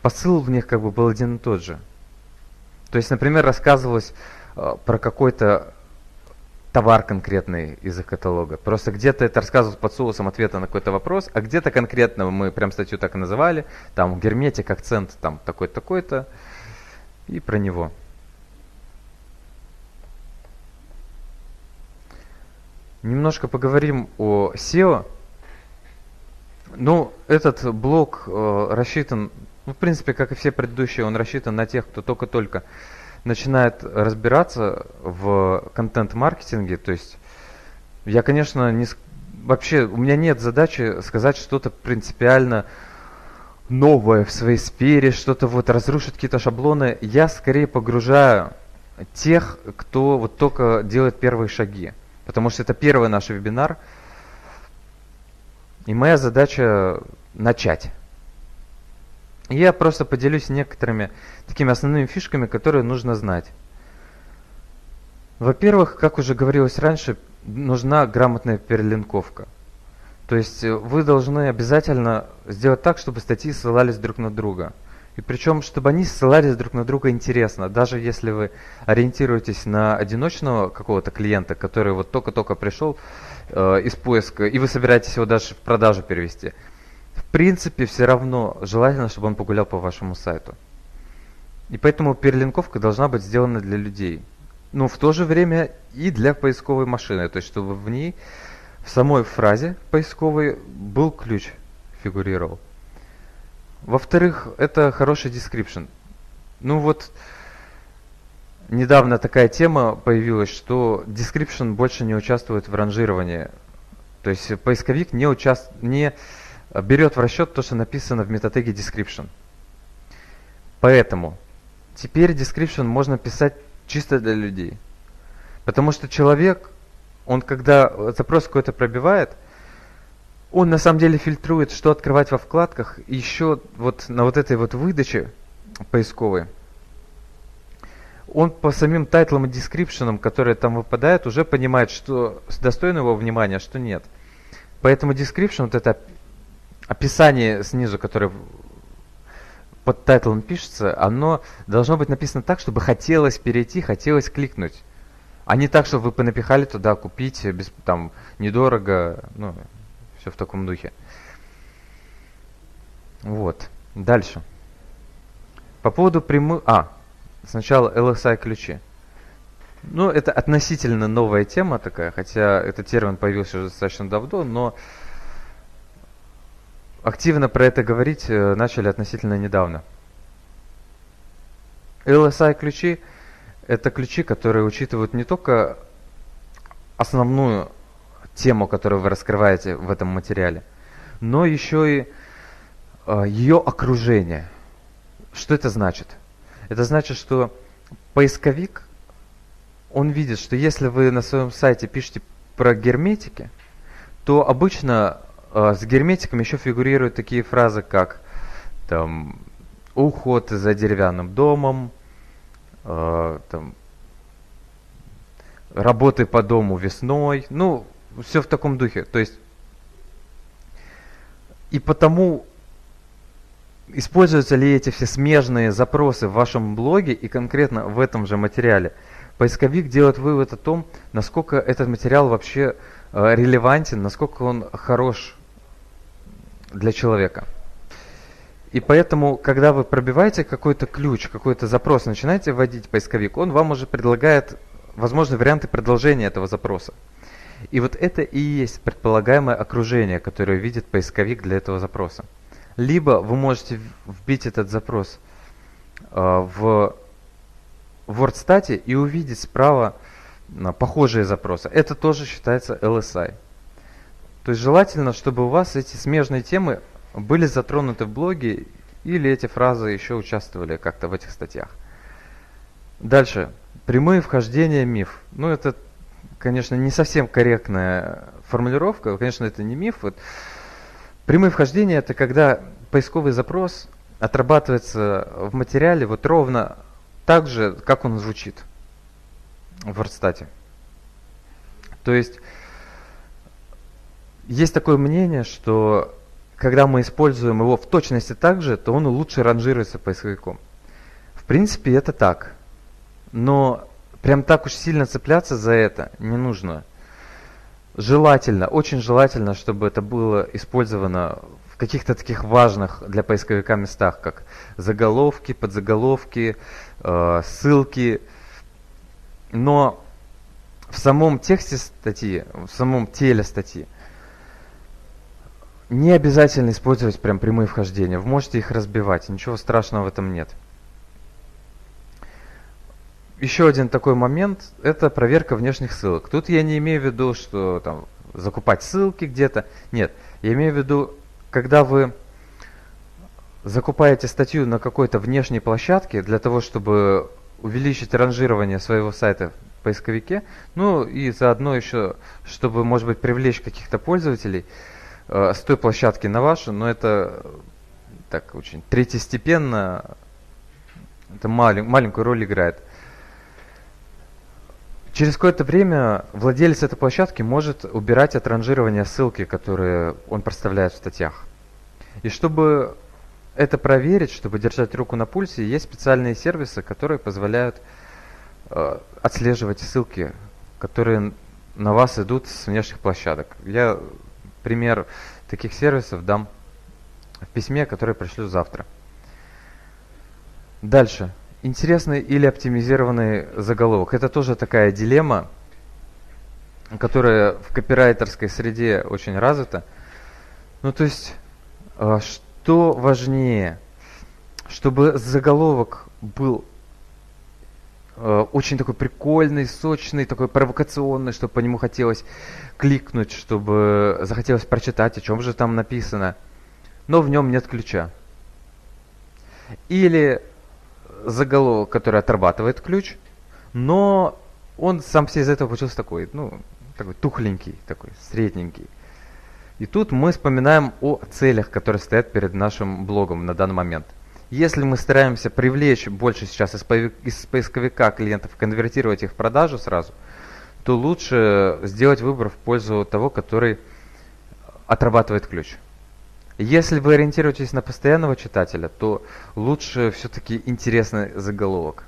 посыл в них как бы был один и тот же. То есть, например, рассказывалось э, про какой-то товар конкретный из их каталога. Просто где-то это рассказывалось под соусом ответа на какой-то вопрос, а где-то конкретно мы прям статью так и называли, там герметик, акцент там такой-то, такой-то, и про него. Немножко поговорим о SEO. Ну, этот блок э, рассчитан, ну, в принципе, как и все предыдущие, он рассчитан на тех, кто только-только начинает разбираться в контент-маркетинге, то есть я, конечно, не вообще у меня нет задачи сказать что-то принципиально новое в своей сфере, что-то вот разрушить какие-то шаблоны. Я скорее погружаю тех, кто вот только делает первые шаги, потому что это первый наш вебинар, и моя задача начать. Я просто поделюсь некоторыми такими основными фишками, которые нужно знать. Во-первых, как уже говорилось раньше, нужна грамотная перелинковка. То есть э, вы должны обязательно сделать так, чтобы статьи ссылались друг на друга. И причем, чтобы они ссылались друг на друга интересно. Даже если вы ориентируетесь на одиночного какого-то клиента, который вот только-только пришел э, из поиска, и вы собираетесь его даже в продажу перевести – в принципе, все равно желательно, чтобы он погулял по вашему сайту. И поэтому перелинковка должна быть сделана для людей. Но в то же время и для поисковой машины. То есть, чтобы в ней, в самой фразе поисковой, был ключ фигурировал. Во-вторых, это хороший description. Ну вот, недавно такая тема появилась, что description больше не участвует в ранжировании. То есть поисковик не, участ... не берет в расчет то, что написано в метатеге description. Поэтому теперь description можно писать чисто для людей. Потому что человек, он когда запрос какой-то пробивает, он на самом деле фильтрует, что открывать во вкладках, и еще вот на вот этой вот выдаче поисковой, он по самим тайтлам и дескрипшенам, которые там выпадают, уже понимает, что достойно его внимания, что нет. Поэтому description, вот это описание снизу, которое под тайтлом пишется, оно должно быть написано так, чтобы хотелось перейти, хотелось кликнуть. А не так, чтобы вы понапихали туда купить без, там, недорого, ну, все в таком духе. Вот. Дальше. По поводу прямых... А, сначала LSI ключи. Ну, это относительно новая тема такая, хотя этот термин появился уже достаточно давно, но активно про это говорить э, начали относительно недавно. LSI ключи – это ключи, которые учитывают не только основную тему, которую вы раскрываете в этом материале, но еще и э, ее окружение. Что это значит? Это значит, что поисковик, он видит, что если вы на своем сайте пишете про герметики, то обычно с герметиком еще фигурируют такие фразы, как там уход за деревянным домом, э, там, работы по дому весной, ну, все в таком духе. То есть, и потому используются ли эти все смежные запросы в вашем блоге и конкретно в этом же материале. Поисковик делает вывод о том, насколько этот материал вообще э, релевантен, насколько он хорош для человека. И поэтому, когда вы пробиваете какой-то ключ, какой-то запрос, начинаете вводить поисковик, он вам уже предлагает возможные варианты продолжения этого запроса. И вот это и есть предполагаемое окружение, которое видит поисковик для этого запроса. Либо вы можете вбить этот запрос э, в WordStat и увидеть справа э, похожие запросы. Это тоже считается LSI. То есть желательно, чтобы у вас эти смежные темы были затронуты в блоге или эти фразы еще участвовали как-то в этих статьях. Дальше. Прямые вхождения миф. Ну, это конечно, не совсем корректная формулировка. Конечно, это не миф. Вот. Прямые вхождения – это когда поисковый запрос отрабатывается в материале вот ровно так же, как он звучит в WordStat. То есть, есть такое мнение, что когда мы используем его в точности так же, то он лучше ранжируется поисковиком. В принципе, это так. Но прям так уж сильно цепляться за это не нужно. Желательно, очень желательно, чтобы это было использовано в каких-то таких важных для поисковика местах, как заголовки, подзаголовки, э, ссылки. Но в самом тексте статьи, в самом теле статьи, не обязательно использовать прям прямые вхождения. Вы можете их разбивать, ничего страшного в этом нет еще один такой момент – это проверка внешних ссылок. Тут я не имею в виду, что там закупать ссылки где-то. Нет, я имею в виду, когда вы закупаете статью на какой-то внешней площадке для того, чтобы увеличить ранжирование своего сайта в поисковике, ну и заодно еще, чтобы, может быть, привлечь каких-то пользователей э, с той площадки на вашу, но это так очень третьестепенно, это малень, маленькую роль играет. Через какое-то время владелец этой площадки может убирать от ранжирования ссылки, которые он проставляет в статьях. И чтобы это проверить, чтобы держать руку на пульсе, есть специальные сервисы, которые позволяют э, отслеживать ссылки, которые на вас идут с внешних площадок. Я пример таких сервисов дам в письме, которое пришлю завтра. Дальше интересный или оптимизированный заголовок. Это тоже такая дилемма, которая в копирайтерской среде очень развита. Ну, то есть, а, что важнее, чтобы заголовок был очень такой прикольный, сочный, такой провокационный, чтобы по нему хотелось кликнуть, чтобы захотелось прочитать, о чем же там написано. Но в нем нет ключа. Или заголовок, который отрабатывает ключ, но он сам все из этого получился такой, ну, такой тухленький, такой средненький. И тут мы вспоминаем о целях, которые стоят перед нашим блогом на данный момент. Если мы стараемся привлечь больше сейчас из поисковика клиентов, конвертировать их в продажу сразу, то лучше сделать выбор в пользу того, который отрабатывает ключ. Если вы ориентируетесь на постоянного читателя, то лучше все-таки интересный заголовок.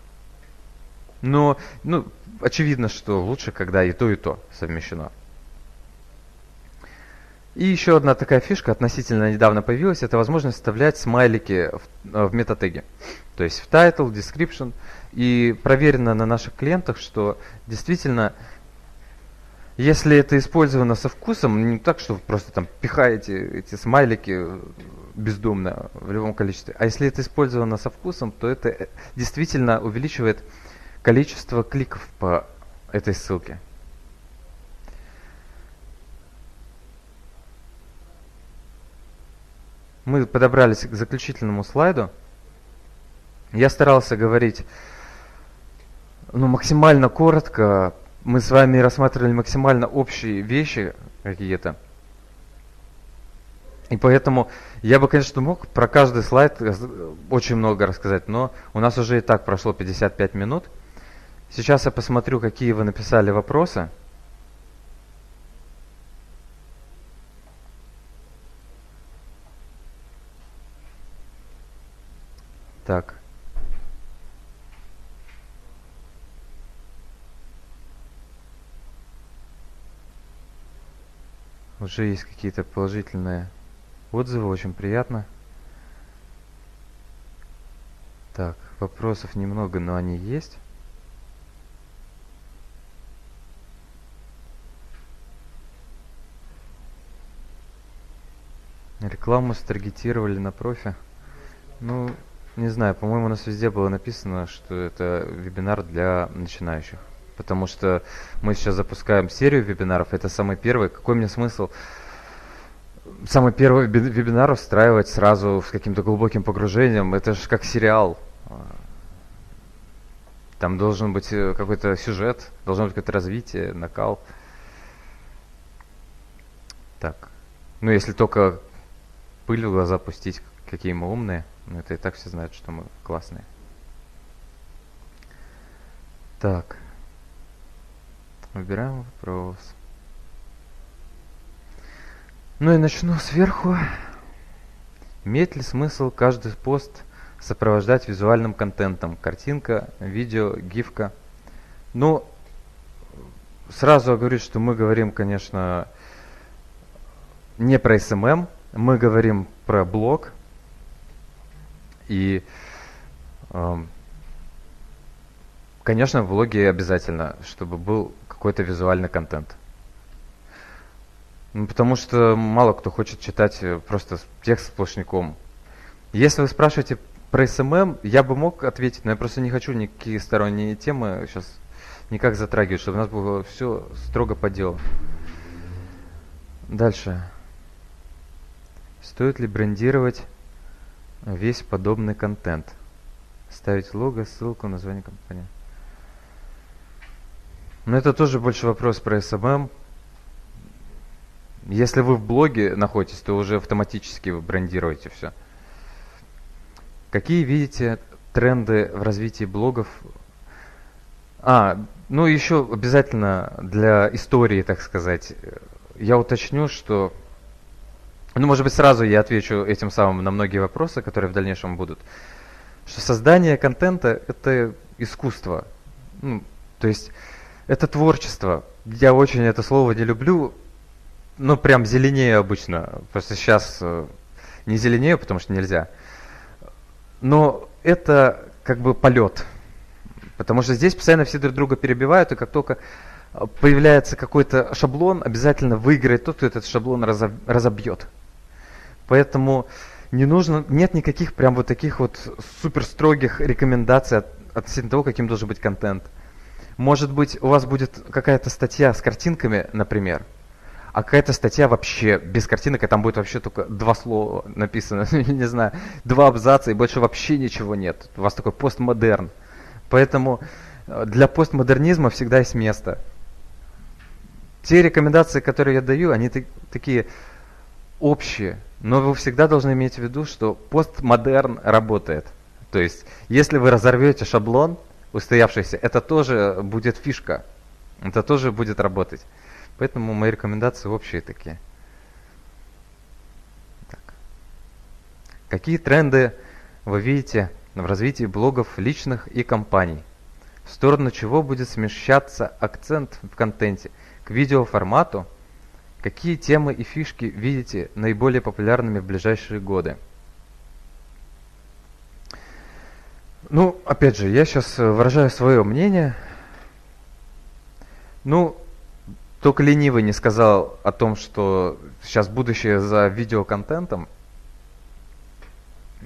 Но, ну, очевидно, что лучше, когда и то, и то совмещено. И еще одна такая фишка относительно недавно появилась, это возможность вставлять смайлики в, э, в метатеги. То есть в title, description. И проверено на наших клиентах, что действительно, если это использовано со вкусом, не так, что вы просто там пихаете эти смайлики бездумно в любом количестве, а если это использовано со вкусом, то это э, действительно увеличивает количество кликов по этой ссылке. Мы подобрались к заключительному слайду. Я старался говорить ну, максимально коротко. Мы с вами рассматривали максимально общие вещи какие-то. И поэтому я бы, конечно, мог про каждый слайд очень много рассказать, но у нас уже и так прошло 55 минут. Сейчас я посмотрю, какие вы написали вопросы. Так. Уже есть какие-то положительные отзывы, очень приятно. Так, вопросов немного, но они есть. Рекламу старгетировали на профи. Ну, не знаю, по-моему, у нас везде было написано, что это вебинар для начинающих. Потому что мы сейчас запускаем серию вебинаров, это самый первый. Какой мне смысл самый первый вебинар устраивать сразу с каким-то глубоким погружением? Это же как сериал. Там должен быть э, какой-то сюжет, должно быть какое-то развитие, накал. Так. Ну, если только пыль в глаза пустить, какие мы умные. Ну, это и так все знают, что мы классные. Так. Выбираем вопрос. Ну и начну сверху. Имеет ли смысл каждый пост сопровождать визуальным контентом? Картинка, видео, гифка. Ну, сразу говорю, что мы говорим, конечно, не про SMM, мы говорим про блог, и, конечно, в блоге обязательно, чтобы был какой-то визуальный контент. Ну, потому что мало кто хочет читать э, просто текст сплошняком. Если вы спрашиваете про SMM, я бы мог ответить, но я просто не хочу никакие сторонние темы сейчас никак затрагивать, чтобы у нас было все строго по делу. Дальше. Стоит ли брендировать весь подобный контент. Ставить лого, ссылку, название компании. Но это тоже больше вопрос про SMM. Если вы в блоге находитесь, то уже автоматически вы брендируете все. Какие видите тренды в развитии блогов? А, ну еще обязательно для истории, так сказать, я уточню, что ну, может быть, сразу я отвечу этим самым на многие вопросы, которые в дальнейшем будут. Что создание контента – это искусство. Ну, то есть это творчество. Я очень это слово не люблю, ну, прям зеленею обычно. Просто сейчас э, не зеленею, потому что нельзя. Но это как бы полет. Потому что здесь постоянно все друг друга перебивают, и как только появляется какой-то шаблон, обязательно выиграет тот, кто этот шаблон разобьет. Поэтому не нужно, нет никаких прям вот таких вот супер строгих рекомендаций относительно того, каким должен быть контент. Может быть, у вас будет какая-то статья с картинками, например, а какая-то статья вообще без картинок, и там будет вообще только два слова написано, <laughs> не знаю, два абзаца, и больше вообще ничего нет. У вас такой постмодерн. Поэтому э, для постмодернизма всегда есть место. Те рекомендации, которые я даю, они такие общие, но вы всегда должны иметь в виду, что постмодерн работает. То есть, если вы разорвете шаблон устоявшийся, это тоже будет фишка, это тоже будет работать. Поэтому мои рекомендации общие такие. Так. Какие тренды вы видите в развитии блогов личных и компаний? В сторону чего будет смещаться акцент в контенте? К видеоформату – Какие темы и фишки видите наиболее популярными в ближайшие годы? Ну, опять же, я сейчас э, выражаю свое мнение. Ну, только ленивый не сказал о том, что сейчас будущее за видеоконтентом.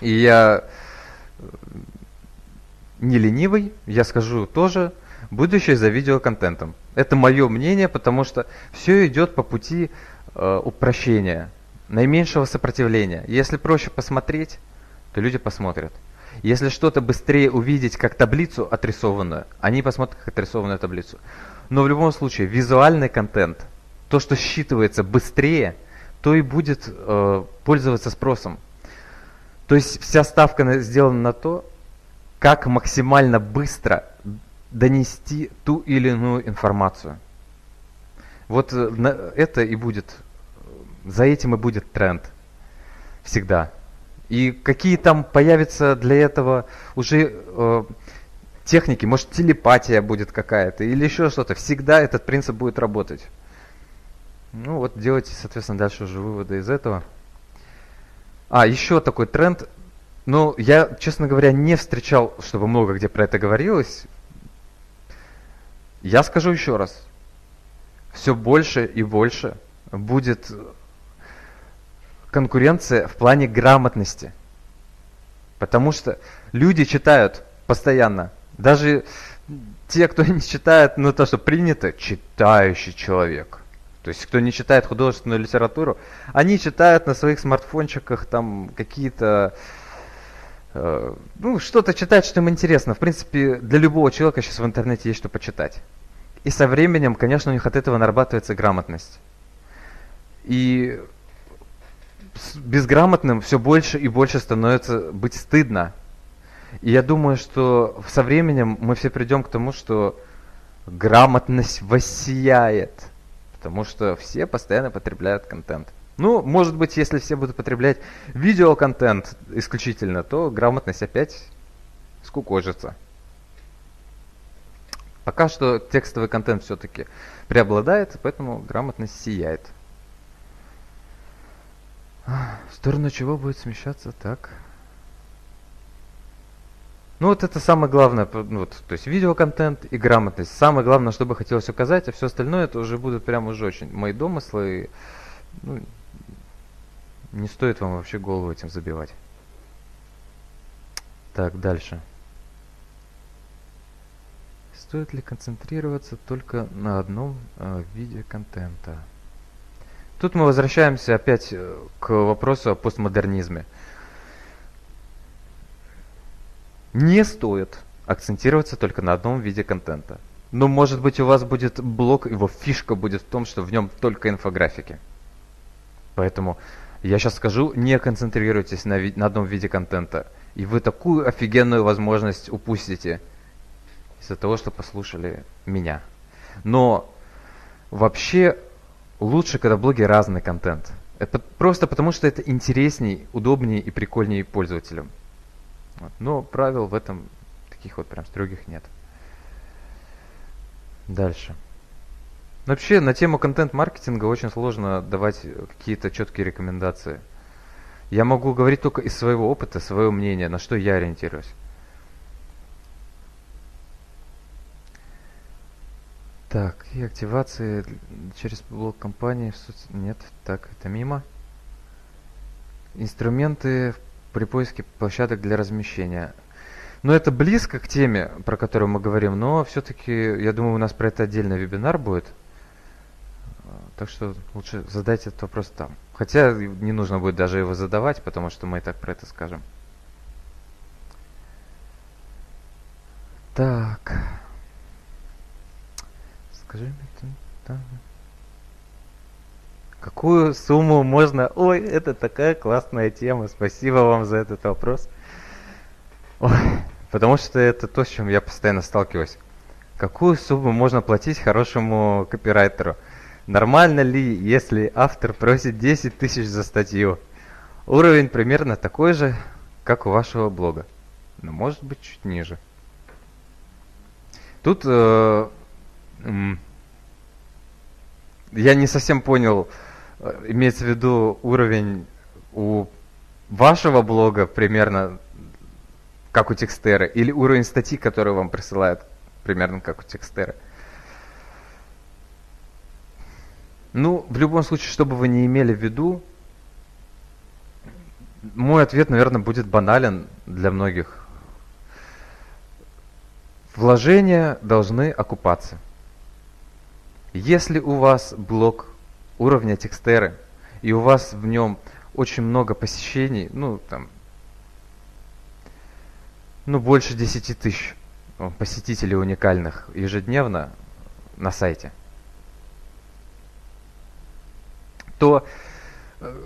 И я э, не ленивый, я скажу тоже, будущее за видеоконтентом. Это мое мнение, потому что все идет по пути э, упрощения, наименьшего сопротивления. Если проще посмотреть, то люди посмотрят. Если что-то быстрее увидеть как таблицу отрисованную, они посмотрят как отрисованную таблицу. Но в любом случае, визуальный контент, то, что считывается быстрее, то и будет э, пользоваться спросом. То есть вся ставка сделана на то, как максимально быстро донести ту или иную информацию. Вот э, это и будет, за этим и будет тренд всегда. И какие там появятся для этого уже э, техники, может телепатия будет какая-то или еще что-то, всегда этот принцип будет работать. Ну вот делайте, соответственно, дальше уже выводы из этого. А, еще такой тренд. Ну, я, честно говоря, не встречал, чтобы много где про это говорилось. Я скажу еще раз. Все больше и больше будет конкуренция в плане грамотности. Потому что люди читают постоянно. Даже те, кто <laughs> не читает, ну то, что принято, читающий человек. То есть, кто не читает художественную литературу, они читают на своих смартфончиках там какие-то Э, ну, что-то читать, что им интересно. В принципе, для любого человека сейчас в интернете есть что почитать. И со временем, конечно, у них от этого нарабатывается грамотность. И безграмотным все больше и больше становится быть стыдно. И я думаю, что со временем мы все придем к тому, что грамотность воссияет. Потому что все постоянно потребляют контент. Ну, может быть, если все будут потреблять видеоконтент исключительно, то грамотность опять скукожится. Пока что текстовый контент все-таки преобладает, поэтому грамотность сияет. В сторону чего будет смещаться так? Ну вот это самое главное, ну, вот, то есть видеоконтент и грамотность. Самое главное, что бы хотелось указать, а все остальное это уже будут прям уже очень мои домыслы. Ну, не стоит вам вообще голову этим забивать. Так, дальше. Стоит ли концентрироваться только на одном э, виде контента? Тут мы возвращаемся опять э, к вопросу о постмодернизме. Не стоит акцентироваться только на одном виде контента. Но может быть у вас будет блог, его фишка будет в том, что в нем только инфографики. Поэтому я сейчас скажу, не концентрируйтесь на, на одном виде контента. И вы такую офигенную возможность упустите из-за того, что послушали меня. Но вообще лучше, когда в блоге разный контент. Это просто потому, что это интересней, удобнее и прикольнее пользователям. Вот. Но правил в этом таких вот прям строгих нет. Дальше. Вообще на тему контент-маркетинга очень сложно давать какие-то четкие рекомендации. Я могу говорить только из своего опыта, своего мнения, на что я ориентируюсь. Так, и активации через блок компании. Нет, так, это мимо. Инструменты при поиске площадок для размещения. Но это близко к теме, про которую мы говорим, но все-таки, я думаю, у нас про это отдельный вебинар будет. Так что лучше задать этот вопрос там. Хотя не нужно будет даже его задавать, потому что мы и так про это скажем. Так. Скажи мне, там. Какую сумму можно... Ой, это такая классная тема. Спасибо вам за этот вопрос. Ой, потому что это то, с чем я постоянно сталкиваюсь. Какую сумму можно платить хорошему копирайтеру? Нормально ли, если автор просит 10 тысяч за статью? Уровень примерно такой же, как у вашего блога, но может быть чуть ниже. Тут э, я не совсем понял, э, имеется в виду уровень у вашего блога примерно как у текстера, или уровень статьи, которую вам присылают примерно как у текстера. Ну, в любом случае, чтобы вы не имели в виду, мой ответ, наверное, будет банален для многих. Вложения должны окупаться. Если у вас блог уровня текстеры, и у вас в нем очень много посещений, ну, там, ну, больше 10 тысяч посетителей уникальных ежедневно на сайте – то э,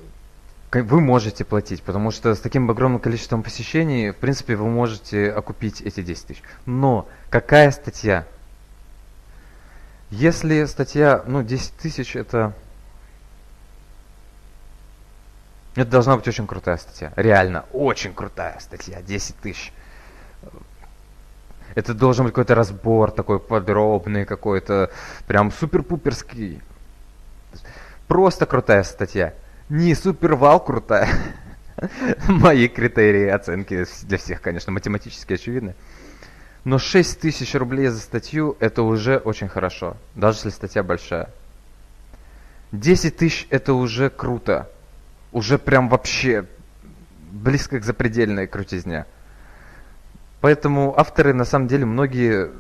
вы можете платить, потому что с таким огромным количеством посещений, в принципе, вы можете окупить эти 10 тысяч. Но какая статья? Если статья, ну, 10 тысяч, это... Это должна быть очень крутая статья. Реально, очень крутая статья. 10 тысяч. Это должен быть какой-то разбор такой подробный, какой-то прям супер-пуперский. Просто крутая статья. Не супер-вал крутая. <laughs> Мои критерии оценки для всех, конечно, математически очевидны. Но 6 тысяч рублей за статью – это уже очень хорошо, даже если статья большая. 10 тысяч – это уже круто. Уже прям вообще близко к запредельной крутизне. Поэтому авторы, на самом деле, многие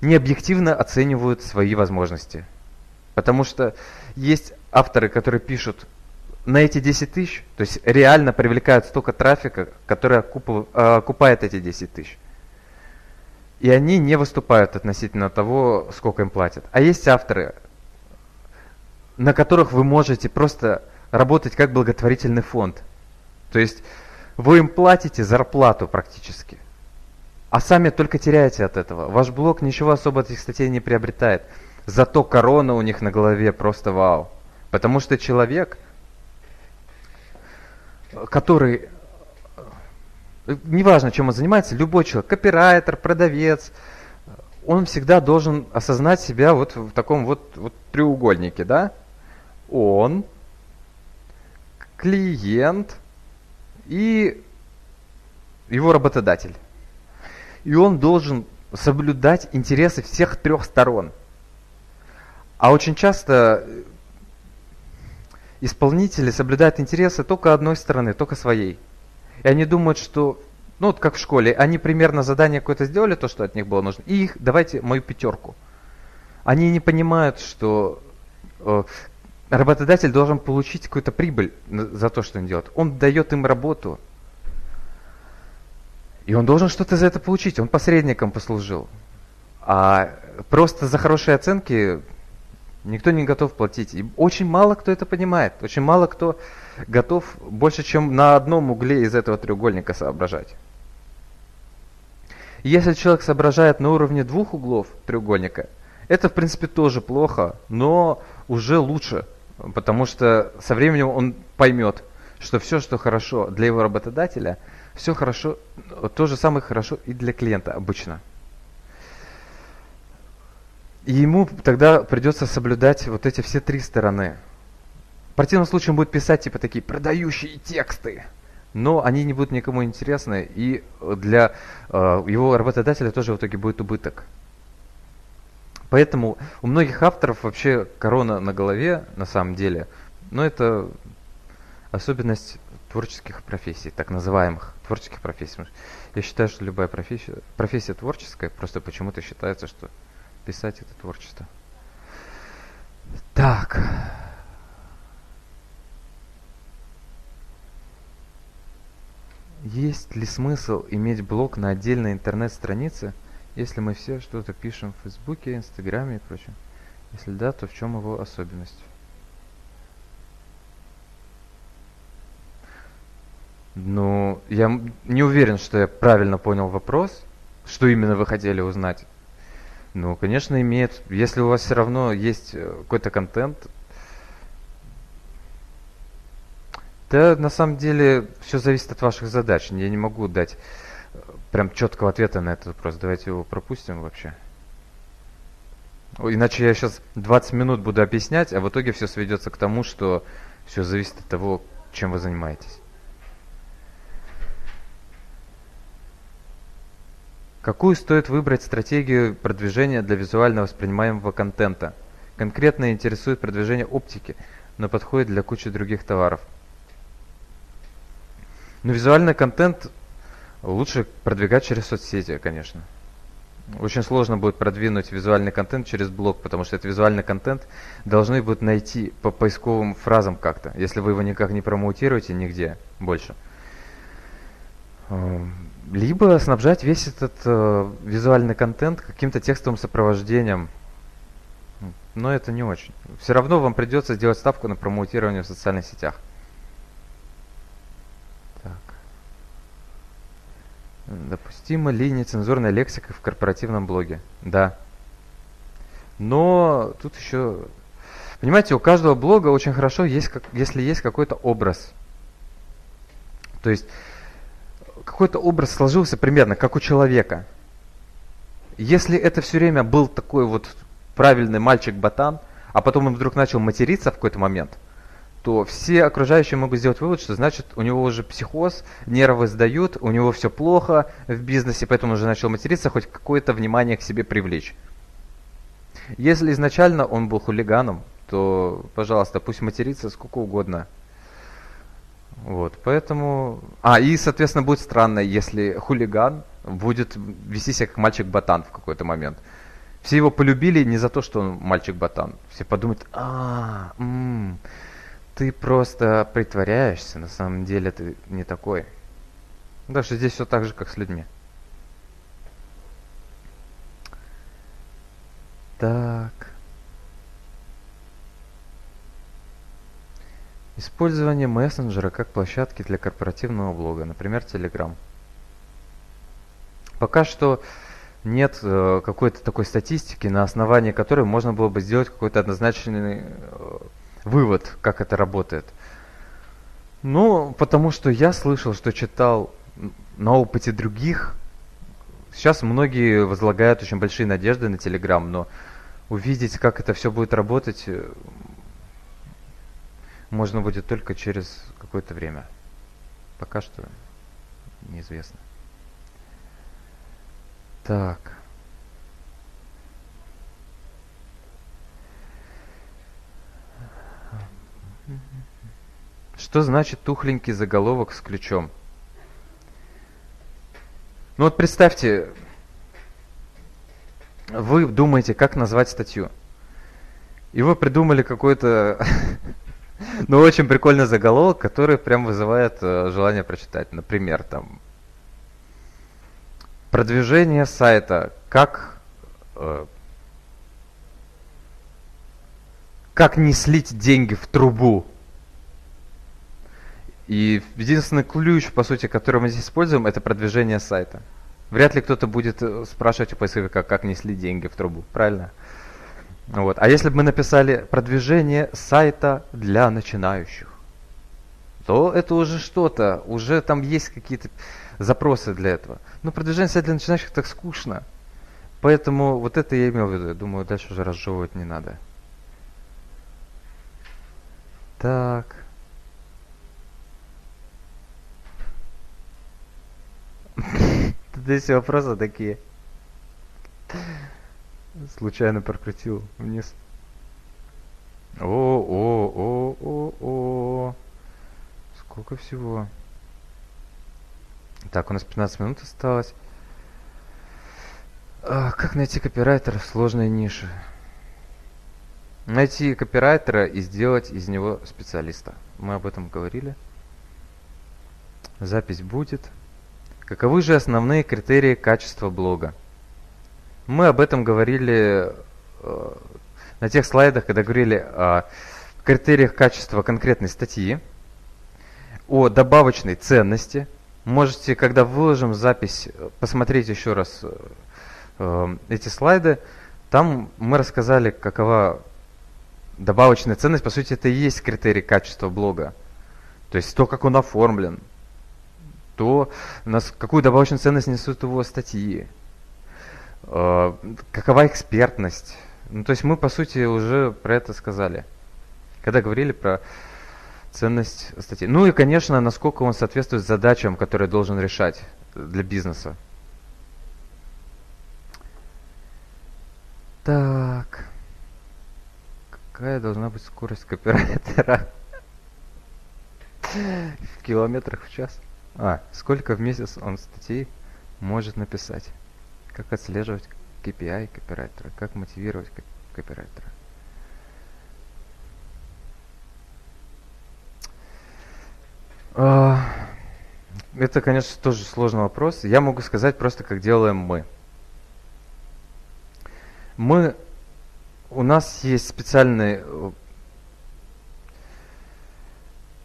необъективно оценивают свои возможности – Потому что есть авторы, которые пишут на эти 10 тысяч, то есть реально привлекают столько трафика, который окупает эти 10 тысяч. И они не выступают относительно того, сколько им платят. А есть авторы, на которых вы можете просто работать как благотворительный фонд. То есть вы им платите зарплату практически. А сами только теряете от этого. Ваш блог ничего особо от этих статей не приобретает. Зато корона у них на голове просто вау. Потому что человек, который, неважно, чем он занимается, любой человек, копирайтер, продавец, он всегда должен осознать себя вот в таком вот, вот треугольнике, да? Он, клиент и его работодатель. И он должен соблюдать интересы всех трех сторон – а очень часто исполнители соблюдают интересы только одной стороны, только своей. И они думают, что, ну вот как в школе, они примерно задание какое-то сделали, то, что от них было нужно, и их давайте мою пятерку. Они не понимают, что э, работодатель должен получить какую-то прибыль за то, что он делает. Он дает им работу, и он должен что-то за это получить. Он посредником послужил. А просто за хорошие оценки Никто не готов платить. И очень мало кто это понимает. Очень мало кто готов больше, чем на одном угле из этого треугольника соображать. Если человек соображает на уровне двух углов треугольника, это в принципе тоже плохо, но уже лучше, потому что со временем он поймет, что все, что хорошо для его работодателя, все хорошо, то же самое хорошо и для клиента обычно. И ему тогда придется соблюдать вот эти все три стороны. В противном случае он будет писать типа такие продающие тексты, но они не будут никому интересны, и для э, его работодателя тоже в итоге будет убыток. Поэтому у многих авторов вообще корона на голове, на самом деле, но это особенность творческих профессий, так называемых творческих профессий. Я считаю, что любая профессия, профессия творческая, просто почему-то считается, что писать это творчество. Так. Есть ли смысл иметь блог на отдельной интернет-странице, если мы все что-то пишем в Фейсбуке, Инстаграме и прочем? Если да, то в чем его особенность? Ну, я не уверен, что я правильно понял вопрос, что именно вы хотели узнать. Ну, конечно, имеет. Если у вас все равно есть э, какой-то контент, да, на самом деле, все зависит от ваших задач. Я не могу дать э, прям четкого ответа на этот вопрос. Давайте его пропустим вообще. Иначе я сейчас 20 минут буду объяснять, а в итоге все сведется к тому, что все зависит от того, чем вы занимаетесь. Какую стоит выбрать стратегию продвижения для визуально воспринимаемого контента? Конкретно интересует продвижение оптики, но подходит для кучи других товаров. Но визуальный контент лучше продвигать через соцсети, конечно. Очень сложно будет продвинуть визуальный контент через блог, потому что этот визуальный контент должны будут найти по поисковым фразам как-то, если вы его никак не промоутируете нигде больше. Либо снабжать весь этот э, визуальный контент каким-то текстовым сопровождением. Но это не очень. Все равно вам придется сделать ставку на промоутирование в социальных сетях. Так. Допустима ли нецензурная лексика в корпоративном блоге? Да. Но тут еще... Понимаете, у каждого блога очень хорошо, есть, как, если есть какой-то образ. То есть какой-то образ сложился примерно, как у человека. Если это все время был такой вот правильный мальчик-ботан, а потом он вдруг начал материться в какой-то момент, то все окружающие могут сделать вывод, что значит у него уже психоз, нервы сдают, у него все плохо в бизнесе, поэтому он уже начал материться, хоть какое-то внимание к себе привлечь. Если изначально он был хулиганом, то, пожалуйста, пусть матерится сколько угодно, вот, поэтому... А, и, соответственно, будет странно, если хулиган будет вести себя как мальчик-ботан в какой-то момент. Все его полюбили не за то, что он мальчик-ботан. Все подумают, а, м-м, ты просто притворяешься, на самом деле ты не такой. Даже здесь все так же, как с людьми. Так. Использование мессенджера как площадки для корпоративного блога, например, Telegram. Пока что нет э, какой-то такой статистики, на основании которой можно было бы сделать какой-то однозначный э, вывод, как это работает. Ну, потому что я слышал, что читал на опыте других. Сейчас многие возлагают очень большие надежды на Telegram, но увидеть, как это все будет работать, э, можно будет только через какое-то время. Пока что неизвестно. Так. Что значит тухленький заголовок с ключом? Ну вот представьте, вы думаете, как назвать статью. И вы придумали какой-то <laughs> Ну, очень прикольный заголовок, который прям вызывает э, желание прочитать. Например, там продвижение сайта, как э, как не слить деньги в трубу. И единственный ключ, по сути, который мы здесь используем, это продвижение сайта. Вряд ли кто-то будет э, спрашивать у поисковика, как не слить деньги в трубу, правильно? Вот. А если бы мы написали продвижение сайта для начинающих, то это уже что-то, уже там есть какие-то запросы для этого. Но продвижение сайта для начинающих так скучно. Поэтому вот это я имел в виду. Думаю, дальше уже разжевывать не надо. Так. <laughs> Здесь вопросы такие. Случайно прокрутил вниз. О, о, о, о, о. сколько всего? Так, у нас 15 минут осталось. А, как найти копирайтера в сложной нише? Найти копирайтера и сделать из него специалиста. Мы об этом говорили. Запись будет. Каковы же основные критерии качества блога? Мы об этом говорили э, на тех слайдах, когда говорили о критериях качества конкретной статьи, о добавочной ценности. Можете, когда выложим запись, посмотреть еще раз э, э, эти слайды. Там мы рассказали, какова добавочная ценность. По сути, это и есть критерий качества блога. То есть то, как он оформлен, то, какую добавочную ценность несут его статьи, э, какова экспертность. Ну, то есть мы, по сути, уже про это сказали, когда говорили про ценность статьи. Ну и, конечно, насколько он соответствует задачам, которые должен решать для бизнеса. Так. Какая должна быть скорость копирайтера? В километрах в час. А, сколько в месяц он статей может написать? Как отслеживать KPI копирайтера? Как мотивировать копирайтера? А, это, конечно, тоже сложный вопрос. Я могу сказать просто, как делаем мы. Мы, у нас есть специальный э,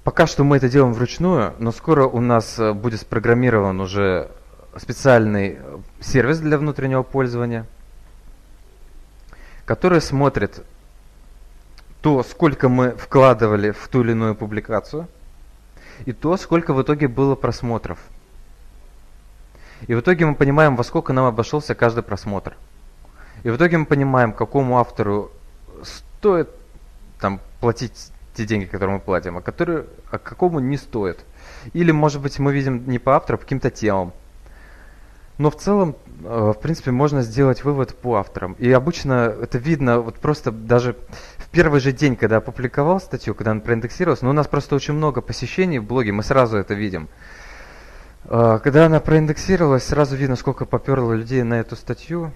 Пока что мы это делаем вручную, но скоро у нас э, будет спрограммирован уже специальный э, сервис для внутреннего пользования, который смотрит то, сколько мы вкладывали в ту или иную публикацию, и то, сколько в итоге было просмотров. И в итоге мы понимаем, во сколько нам обошелся каждый просмотр. И в итоге мы понимаем, какому автору стоит там, платить те деньги, которые мы платим, а которые, а какому не стоит. Или, может быть, мы видим не по автору, а по каким-то темам. Но в целом, э, в принципе, можно сделать вывод по авторам. И обычно это видно вот просто даже в первый же день, когда опубликовал статью, когда она проиндексировалась, но у нас просто очень много посещений в блоге, мы сразу это видим. Э, когда она проиндексировалась, сразу видно, сколько поперло людей на эту статью,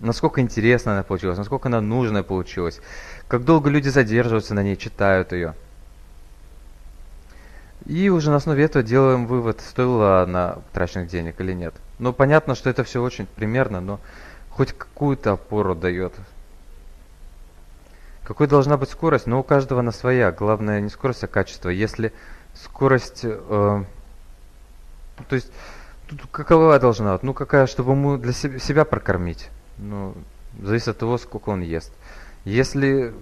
насколько интересно она получилась, насколько она нужная получилась как долго люди задерживаются на ней, читают ее. И уже на основе этого делаем вывод, стоила она траченных денег или нет. Ну, понятно, что это все очень примерно, но хоть какую-то опору дает. Какой должна быть скорость? Ну, у каждого она своя. Главное не скорость, а качество. Если скорость... Э, то есть, тут какова должна? Ну, какая, чтобы ему для себя, себя прокормить. Ну, зависит от того, сколько он ест. Если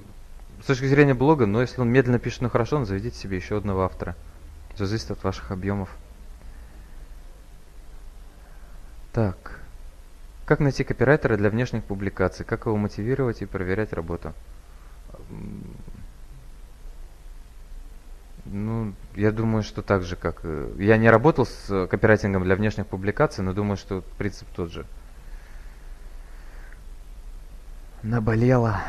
с точки зрения блога, но если он медленно пишет, но хорошо, он заведите себе еще одного автора. Все зависит от ваших объемов. Так. Как найти копирайтера для внешних публикаций? Как его мотивировать и проверять работу? Ну, я думаю, что так же, как... Э, я не работал с копирайтингом для внешних публикаций, но думаю, что принцип тот же. Наболело.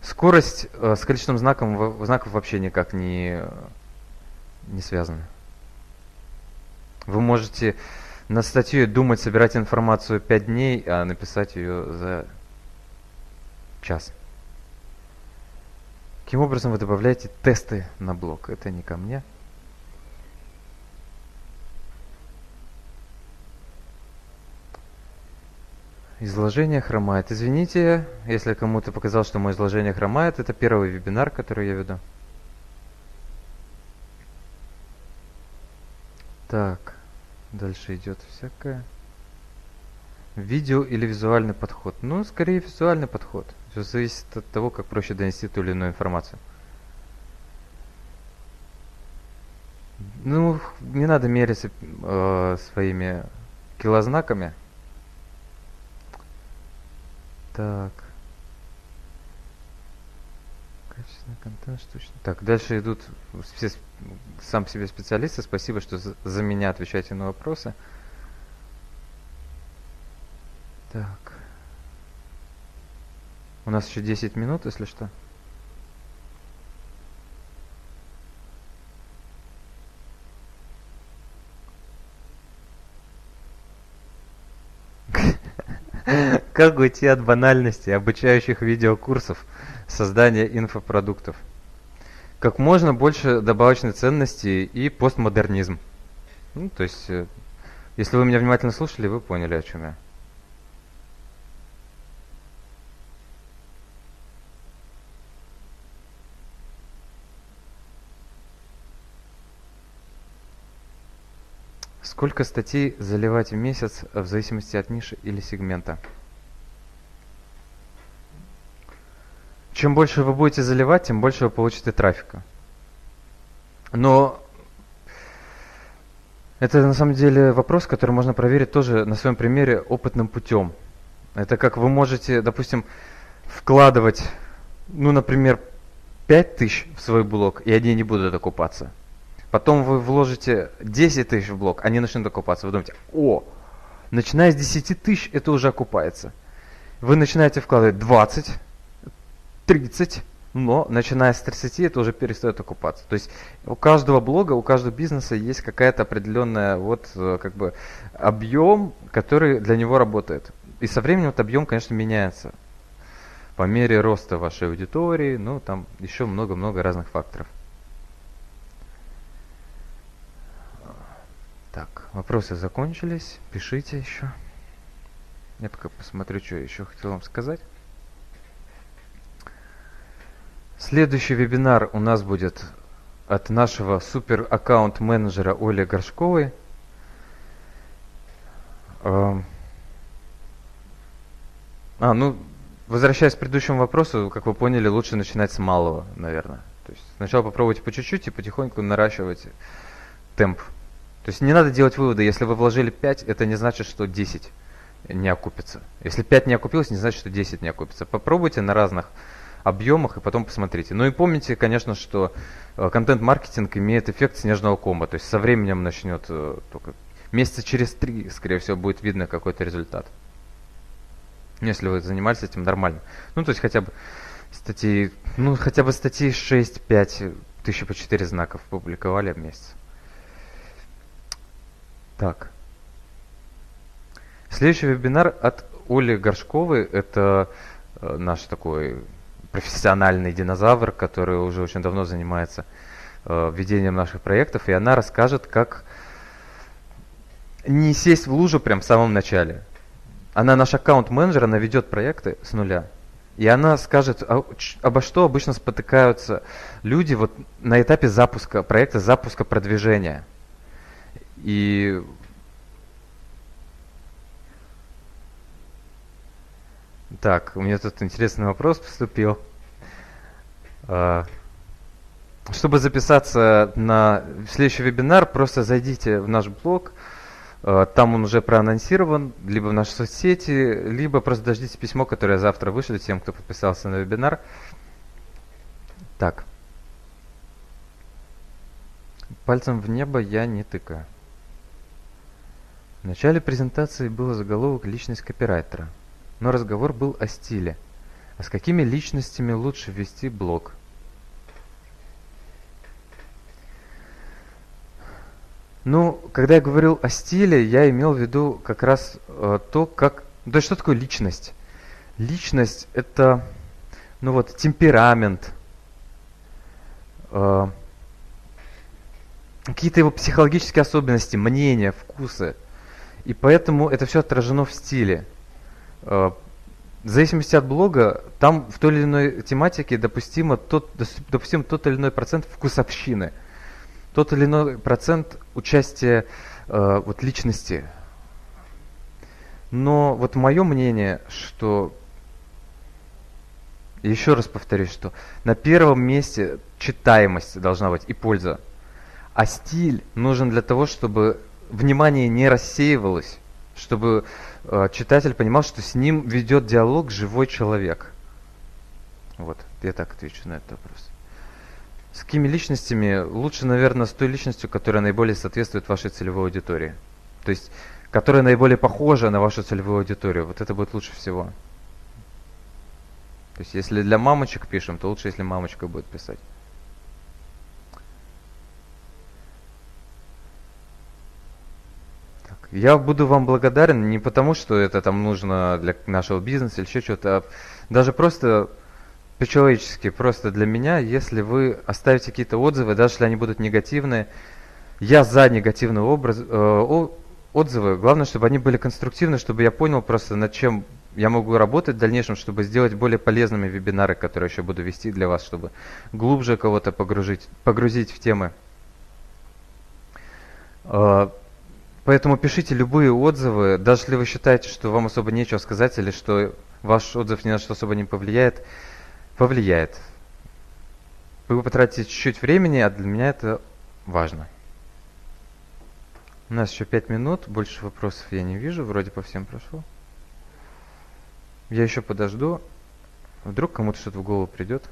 Скорость э, с количеством знаков, знаков вообще никак не, не связана. Вы можете на статью думать, собирать информацию 5 дней, а написать ее за час. Каким образом вы добавляете тесты на блог? Это не ко мне. Изложение хромает. Извините, если кому-то показалось, что мое изложение хромает. Это первый вебинар, который я веду. Так, дальше идет всякое. Видео или визуальный подход? Ну, скорее визуальный подход. Все зависит от того, как проще донести ту или иную информацию. Ну, не надо мериться э, своими килознаками. Так. Качественный контент, штучный. Так, дальше идут все, сам себе специалисты. Спасибо, что за, за меня отвечаете на вопросы. Так. У нас еще 10 минут, если что. Как уйти от банальности обучающих видеокурсов создания инфопродуктов? Как можно больше добавочной ценности и постмодернизм. Ну, то есть, э, если вы меня внимательно слушали, вы поняли, о чем я. Сколько статей заливать в месяц в зависимости от ниши или сегмента? Чем больше вы будете заливать, тем больше вы получите трафика. Но это на самом деле вопрос, который можно проверить тоже на своем примере опытным путем. Это как вы можете, допустим, вкладывать, ну, например, 5000 в свой блог, и они не будут окупаться. Потом вы вложите 10 тысяч в блок, они начнут окупаться. Вы думаете, о, начиная с 10 тысяч это уже окупается. Вы начинаете вкладывать 20, 30, но начиная с 30 это уже перестает окупаться. То есть у каждого блога, у каждого бизнеса есть какая-то определенная вот э, как бы объем, который для него работает. И со временем этот объем, конечно, меняется по мере роста вашей аудитории, ну там еще много-много разных факторов. Так, вопросы закончились. Пишите еще. Я пока посмотрю, что еще хотел вам сказать. Следующий вебинар у нас будет от нашего супер аккаунт менеджера Оли Горшковой. А, ну, возвращаясь к предыдущему вопросу, как вы поняли, лучше начинать с малого, наверное. То есть сначала попробуйте по чуть-чуть и потихоньку наращивать темп то есть не надо делать выводы, если вы вложили 5, это не значит, что 10 не окупится. Если 5 не окупилось, не значит, что 10 не окупится. Попробуйте на разных объемах и потом посмотрите. Ну и помните, конечно, что э, контент-маркетинг имеет эффект снежного кома. То есть со временем начнет э, только месяца через три, скорее всего, будет видно какой-то результат. Если вы занимались этим нормально. Ну, то есть хотя бы статьи, ну, хотя бы статьи 6-5, тысячи по 4 знаков публиковали в месяц. Так. Следующий вебинар от Оли Горшковой. Это э, наш такой профессиональный динозавр, который уже очень давно занимается э, ведением наших проектов. И она расскажет, как не сесть в лужу прям в самом начале. Она наш аккаунт-менеджер, она ведет проекты с нуля. И она скажет, а, обо что обычно спотыкаются люди вот на этапе запуска проекта, запуска продвижения – и так, у меня тут интересный вопрос поступил. А, чтобы записаться на следующий вебинар, просто зайдите в наш блог, а, там он уже проанонсирован, либо в наши соцсети, либо просто дождитесь письмо, которое завтра вышлю тем, кто подписался на вебинар. Так. Пальцем в небо я не тыкаю. В начале презентации был заголовок «Личность копирайтера», но разговор был о стиле. А с какими личностями лучше вести блог? Ну, когда я говорил о стиле, я имел в виду как раз э, то, как... Да что такое личность? Личность – это, ну вот, темперамент, э, какие-то его психологические особенности, мнения, вкусы – и поэтому это все отражено в стиле. Э, в зависимости от блога, там в той или иной тематике допустимо тот, допустим тот или иной процент вкусовщины, тот или иной процент участия э, вот, личности. Но вот мое мнение, что еще раз повторюсь, что на первом месте читаемость должна быть и польза. А стиль нужен для того, чтобы внимание не рассеивалось, чтобы э, читатель понимал, что с ним ведет диалог живой человек. Вот, я так отвечу на этот вопрос. С какими личностями? Лучше, наверное, с той личностью, которая наиболее соответствует вашей целевой аудитории. То есть, которая наиболее похожа на вашу целевую аудиторию. Вот это будет лучше всего. То есть, если для мамочек пишем, то лучше, если мамочка будет писать. Я буду вам благодарен не потому, что это там нужно для нашего бизнеса или еще что-то, а даже просто по-человечески, просто для меня, если вы оставите какие-то отзывы, даже если они будут негативные, я за негативные образ, э, отзывы. Главное, чтобы они были конструктивны, чтобы я понял просто, над чем я могу работать в дальнейшем, чтобы сделать более полезными вебинары, которые еще буду вести для вас, чтобы глубже кого-то погрузить, погрузить в темы. Поэтому пишите любые отзывы, даже если вы считаете, что вам особо нечего сказать или что ваш отзыв ни на что особо не повлияет повлияет. Вы потратите чуть-чуть времени, а для меня это важно. У нас еще пять минут, больше вопросов я не вижу, вроде по всем прошло. Я еще подожду, вдруг кому-то что-то в голову придет.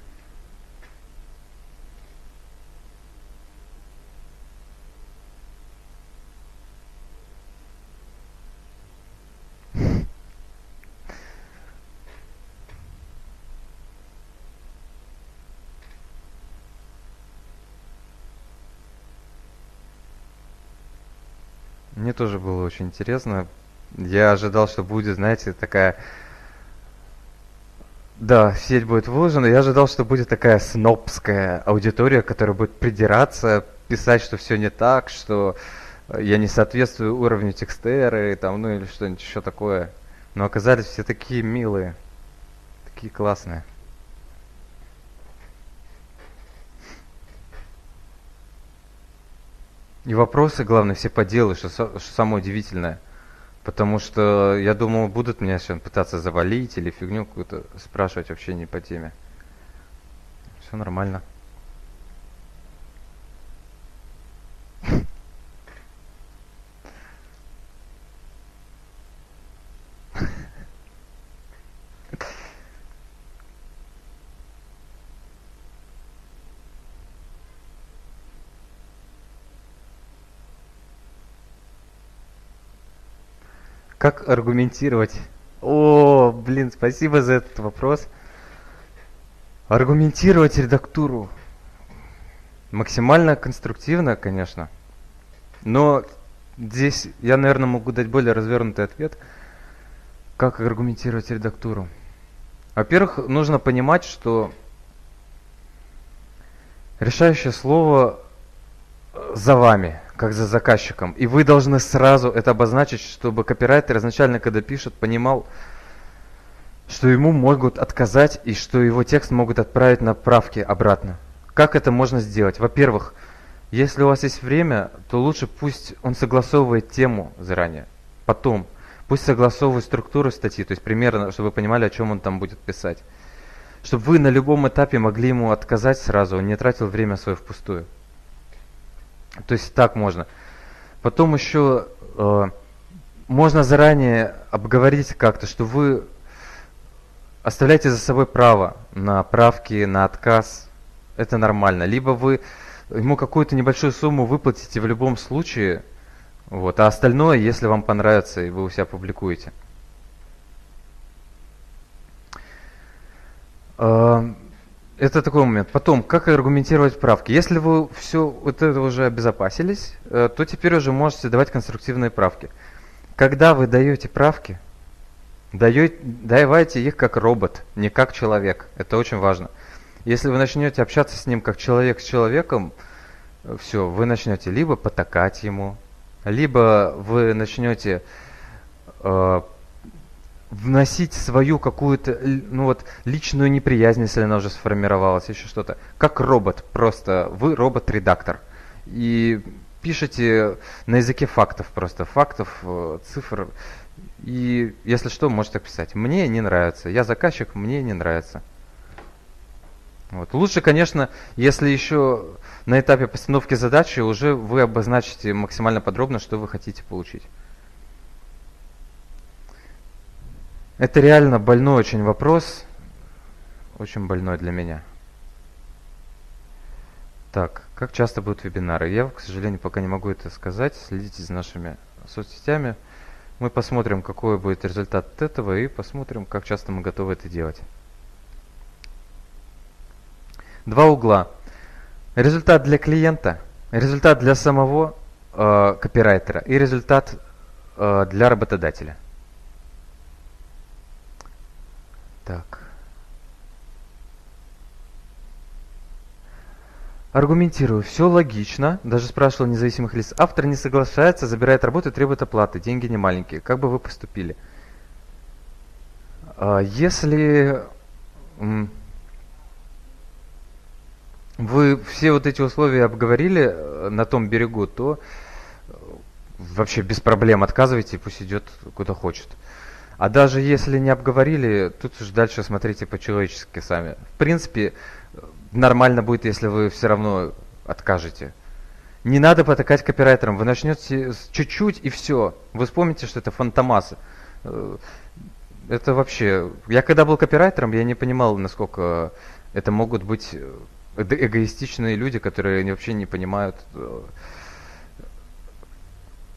Тоже было очень интересно. Я ожидал, что будет, знаете, такая... Да, сеть будет выложена. Я ожидал, что будет такая снобская аудитория, которая будет придираться, писать, что все не так, что я не соответствую уровню текстера, там, ну или что-нибудь еще такое. Но оказались все такие милые, такие классные. И вопросы, главное, все по делу, что, что самое удивительное. Потому что я думал, будут меня сейчас пытаться завалить или фигню какую-то спрашивать вообще не по теме. Все нормально. Как аргументировать? О, блин, спасибо за этот вопрос. Аргументировать редактуру. Максимально конструктивно, конечно. Но здесь я, наверное, могу дать более развернутый ответ. Как аргументировать редактуру? Во-первых, нужно понимать, что решающее слово за вами как за заказчиком. И вы должны сразу это обозначить, чтобы копирайтер изначально, когда пишет, понимал, что ему могут отказать и что его текст могут отправить на правки обратно. Как это можно сделать? Во-первых, если у вас есть время, то лучше пусть он согласовывает тему заранее. Потом, пусть согласовывает структуру статьи, то есть примерно, чтобы вы понимали, о чем он там будет писать. Чтобы вы на любом этапе могли ему отказать сразу, он не тратил время свое впустую. То есть так можно. Потом еще э, можно заранее обговорить как-то, что вы оставляете за собой право на правки, на отказ. Это нормально. Либо вы ему какую-то небольшую сумму выплатите в любом случае, вот, а остальное, если вам понравится, и вы у себя публикуете. Э, это такой момент. Потом, как аргументировать правки? Если вы все вот это уже обезопасились, э, то теперь уже можете давать конструктивные правки. Когда вы даете правки, даете, давайте их как робот, не как человек. Это очень важно. Если вы начнете общаться с ним как человек с человеком, э, все, вы начнете либо потакать ему, либо вы начнете э, вносить свою какую-то, ну вот, личную неприязнь, если она уже сформировалась, еще что-то. Как робот, просто вы робот-редактор. И пишете на языке фактов просто, фактов, э, цифр. И если что, можете так писать. Мне не нравится. Я заказчик, мне не нравится. Вот. Лучше, конечно, если еще на этапе постановки задачи уже вы обозначите максимально подробно, что вы хотите получить. Это реально больной очень вопрос. Очень больной для меня. Так, как часто будут вебинары? Я, к сожалению, пока не могу это сказать. Следите за нашими соцсетями. Мы посмотрим, какой будет результат этого и посмотрим, как часто мы готовы это делать. Два угла. Результат для клиента, результат для самого э, копирайтера и результат э, для работодателя. Так. Аргументирую. Все логично. Даже спрашивал независимых лиц. Автор не соглашается, забирает работу и требует оплаты. Деньги не маленькие. Как бы вы поступили? А, если вы все вот эти условия обговорили э, на том берегу, то э, вообще без проблем отказывайте, пусть идет куда хочет. А даже если не обговорили, тут уж дальше смотрите по-человечески сами. В принципе, нормально будет, если вы все равно откажете. Не надо потакать копирайтерам. Вы начнете чуть-чуть и все. Вы вспомните, что это фантомасы. Э, это вообще... Я когда был копирайтером, я не понимал, насколько это могут быть эгоистичные люди, которые вообще не понимают э,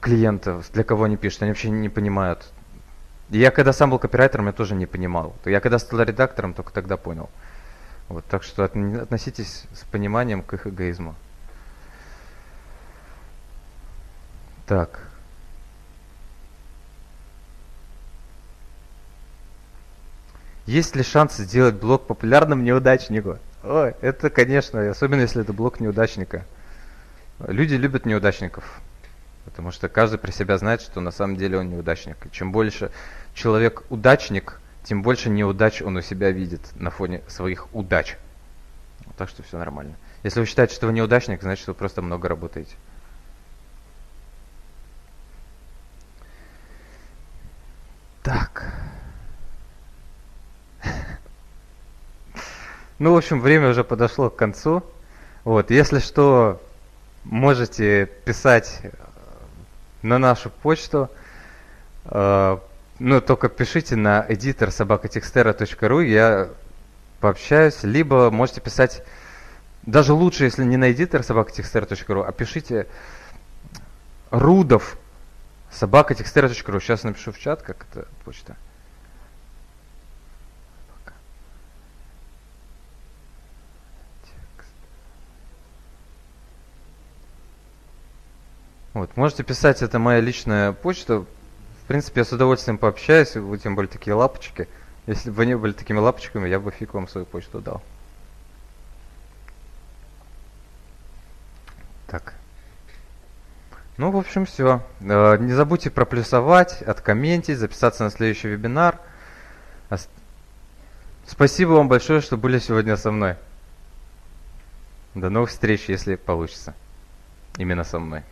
клиентов, для кого они пишут, они вообще не понимают. Я когда сам был копирайтером, я тоже не понимал. Я когда стал редактором, только тогда понял. Вот, так что относитесь с пониманием к их эгоизму. Так. Есть ли шанс сделать блог популярным неудачнику? Ой, это, конечно, особенно если это блог неудачника. Люди любят неудачников, потому что каждый при себя знает, что на самом деле он неудачник. И чем больше человек удачник, тем больше неудач он у себя видит на фоне своих удач. Так что все нормально. Если вы считаете, что вы неудачник, значит, вы просто много работаете. Так. <laughs> Ну, в общем, время уже подошло к концу. Вот, если что, можете писать э, на нашу почту. Э, ну, только пишите на editor собакатекстера.ру, я пообщаюсь. Либо можете писать, даже лучше, если не на editor собакатекстера.ру, а пишите рудов собакатекстера.ру. Сейчас напишу в чат, как это почта. Вот, можете писать, это моя личная почта. В принципе, я с удовольствием пообщаюсь, вы тем более такие лапочки. Если бы вы не были такими лапочками, я бы фиг вам свою почту дал. Так. Ну, в общем, все. Э, не забудьте проплюсовать, откомментить, записаться на следующий вебинар. Спасибо вам большое, что были сегодня со мной. До новых встреч, если получится. Именно со мной.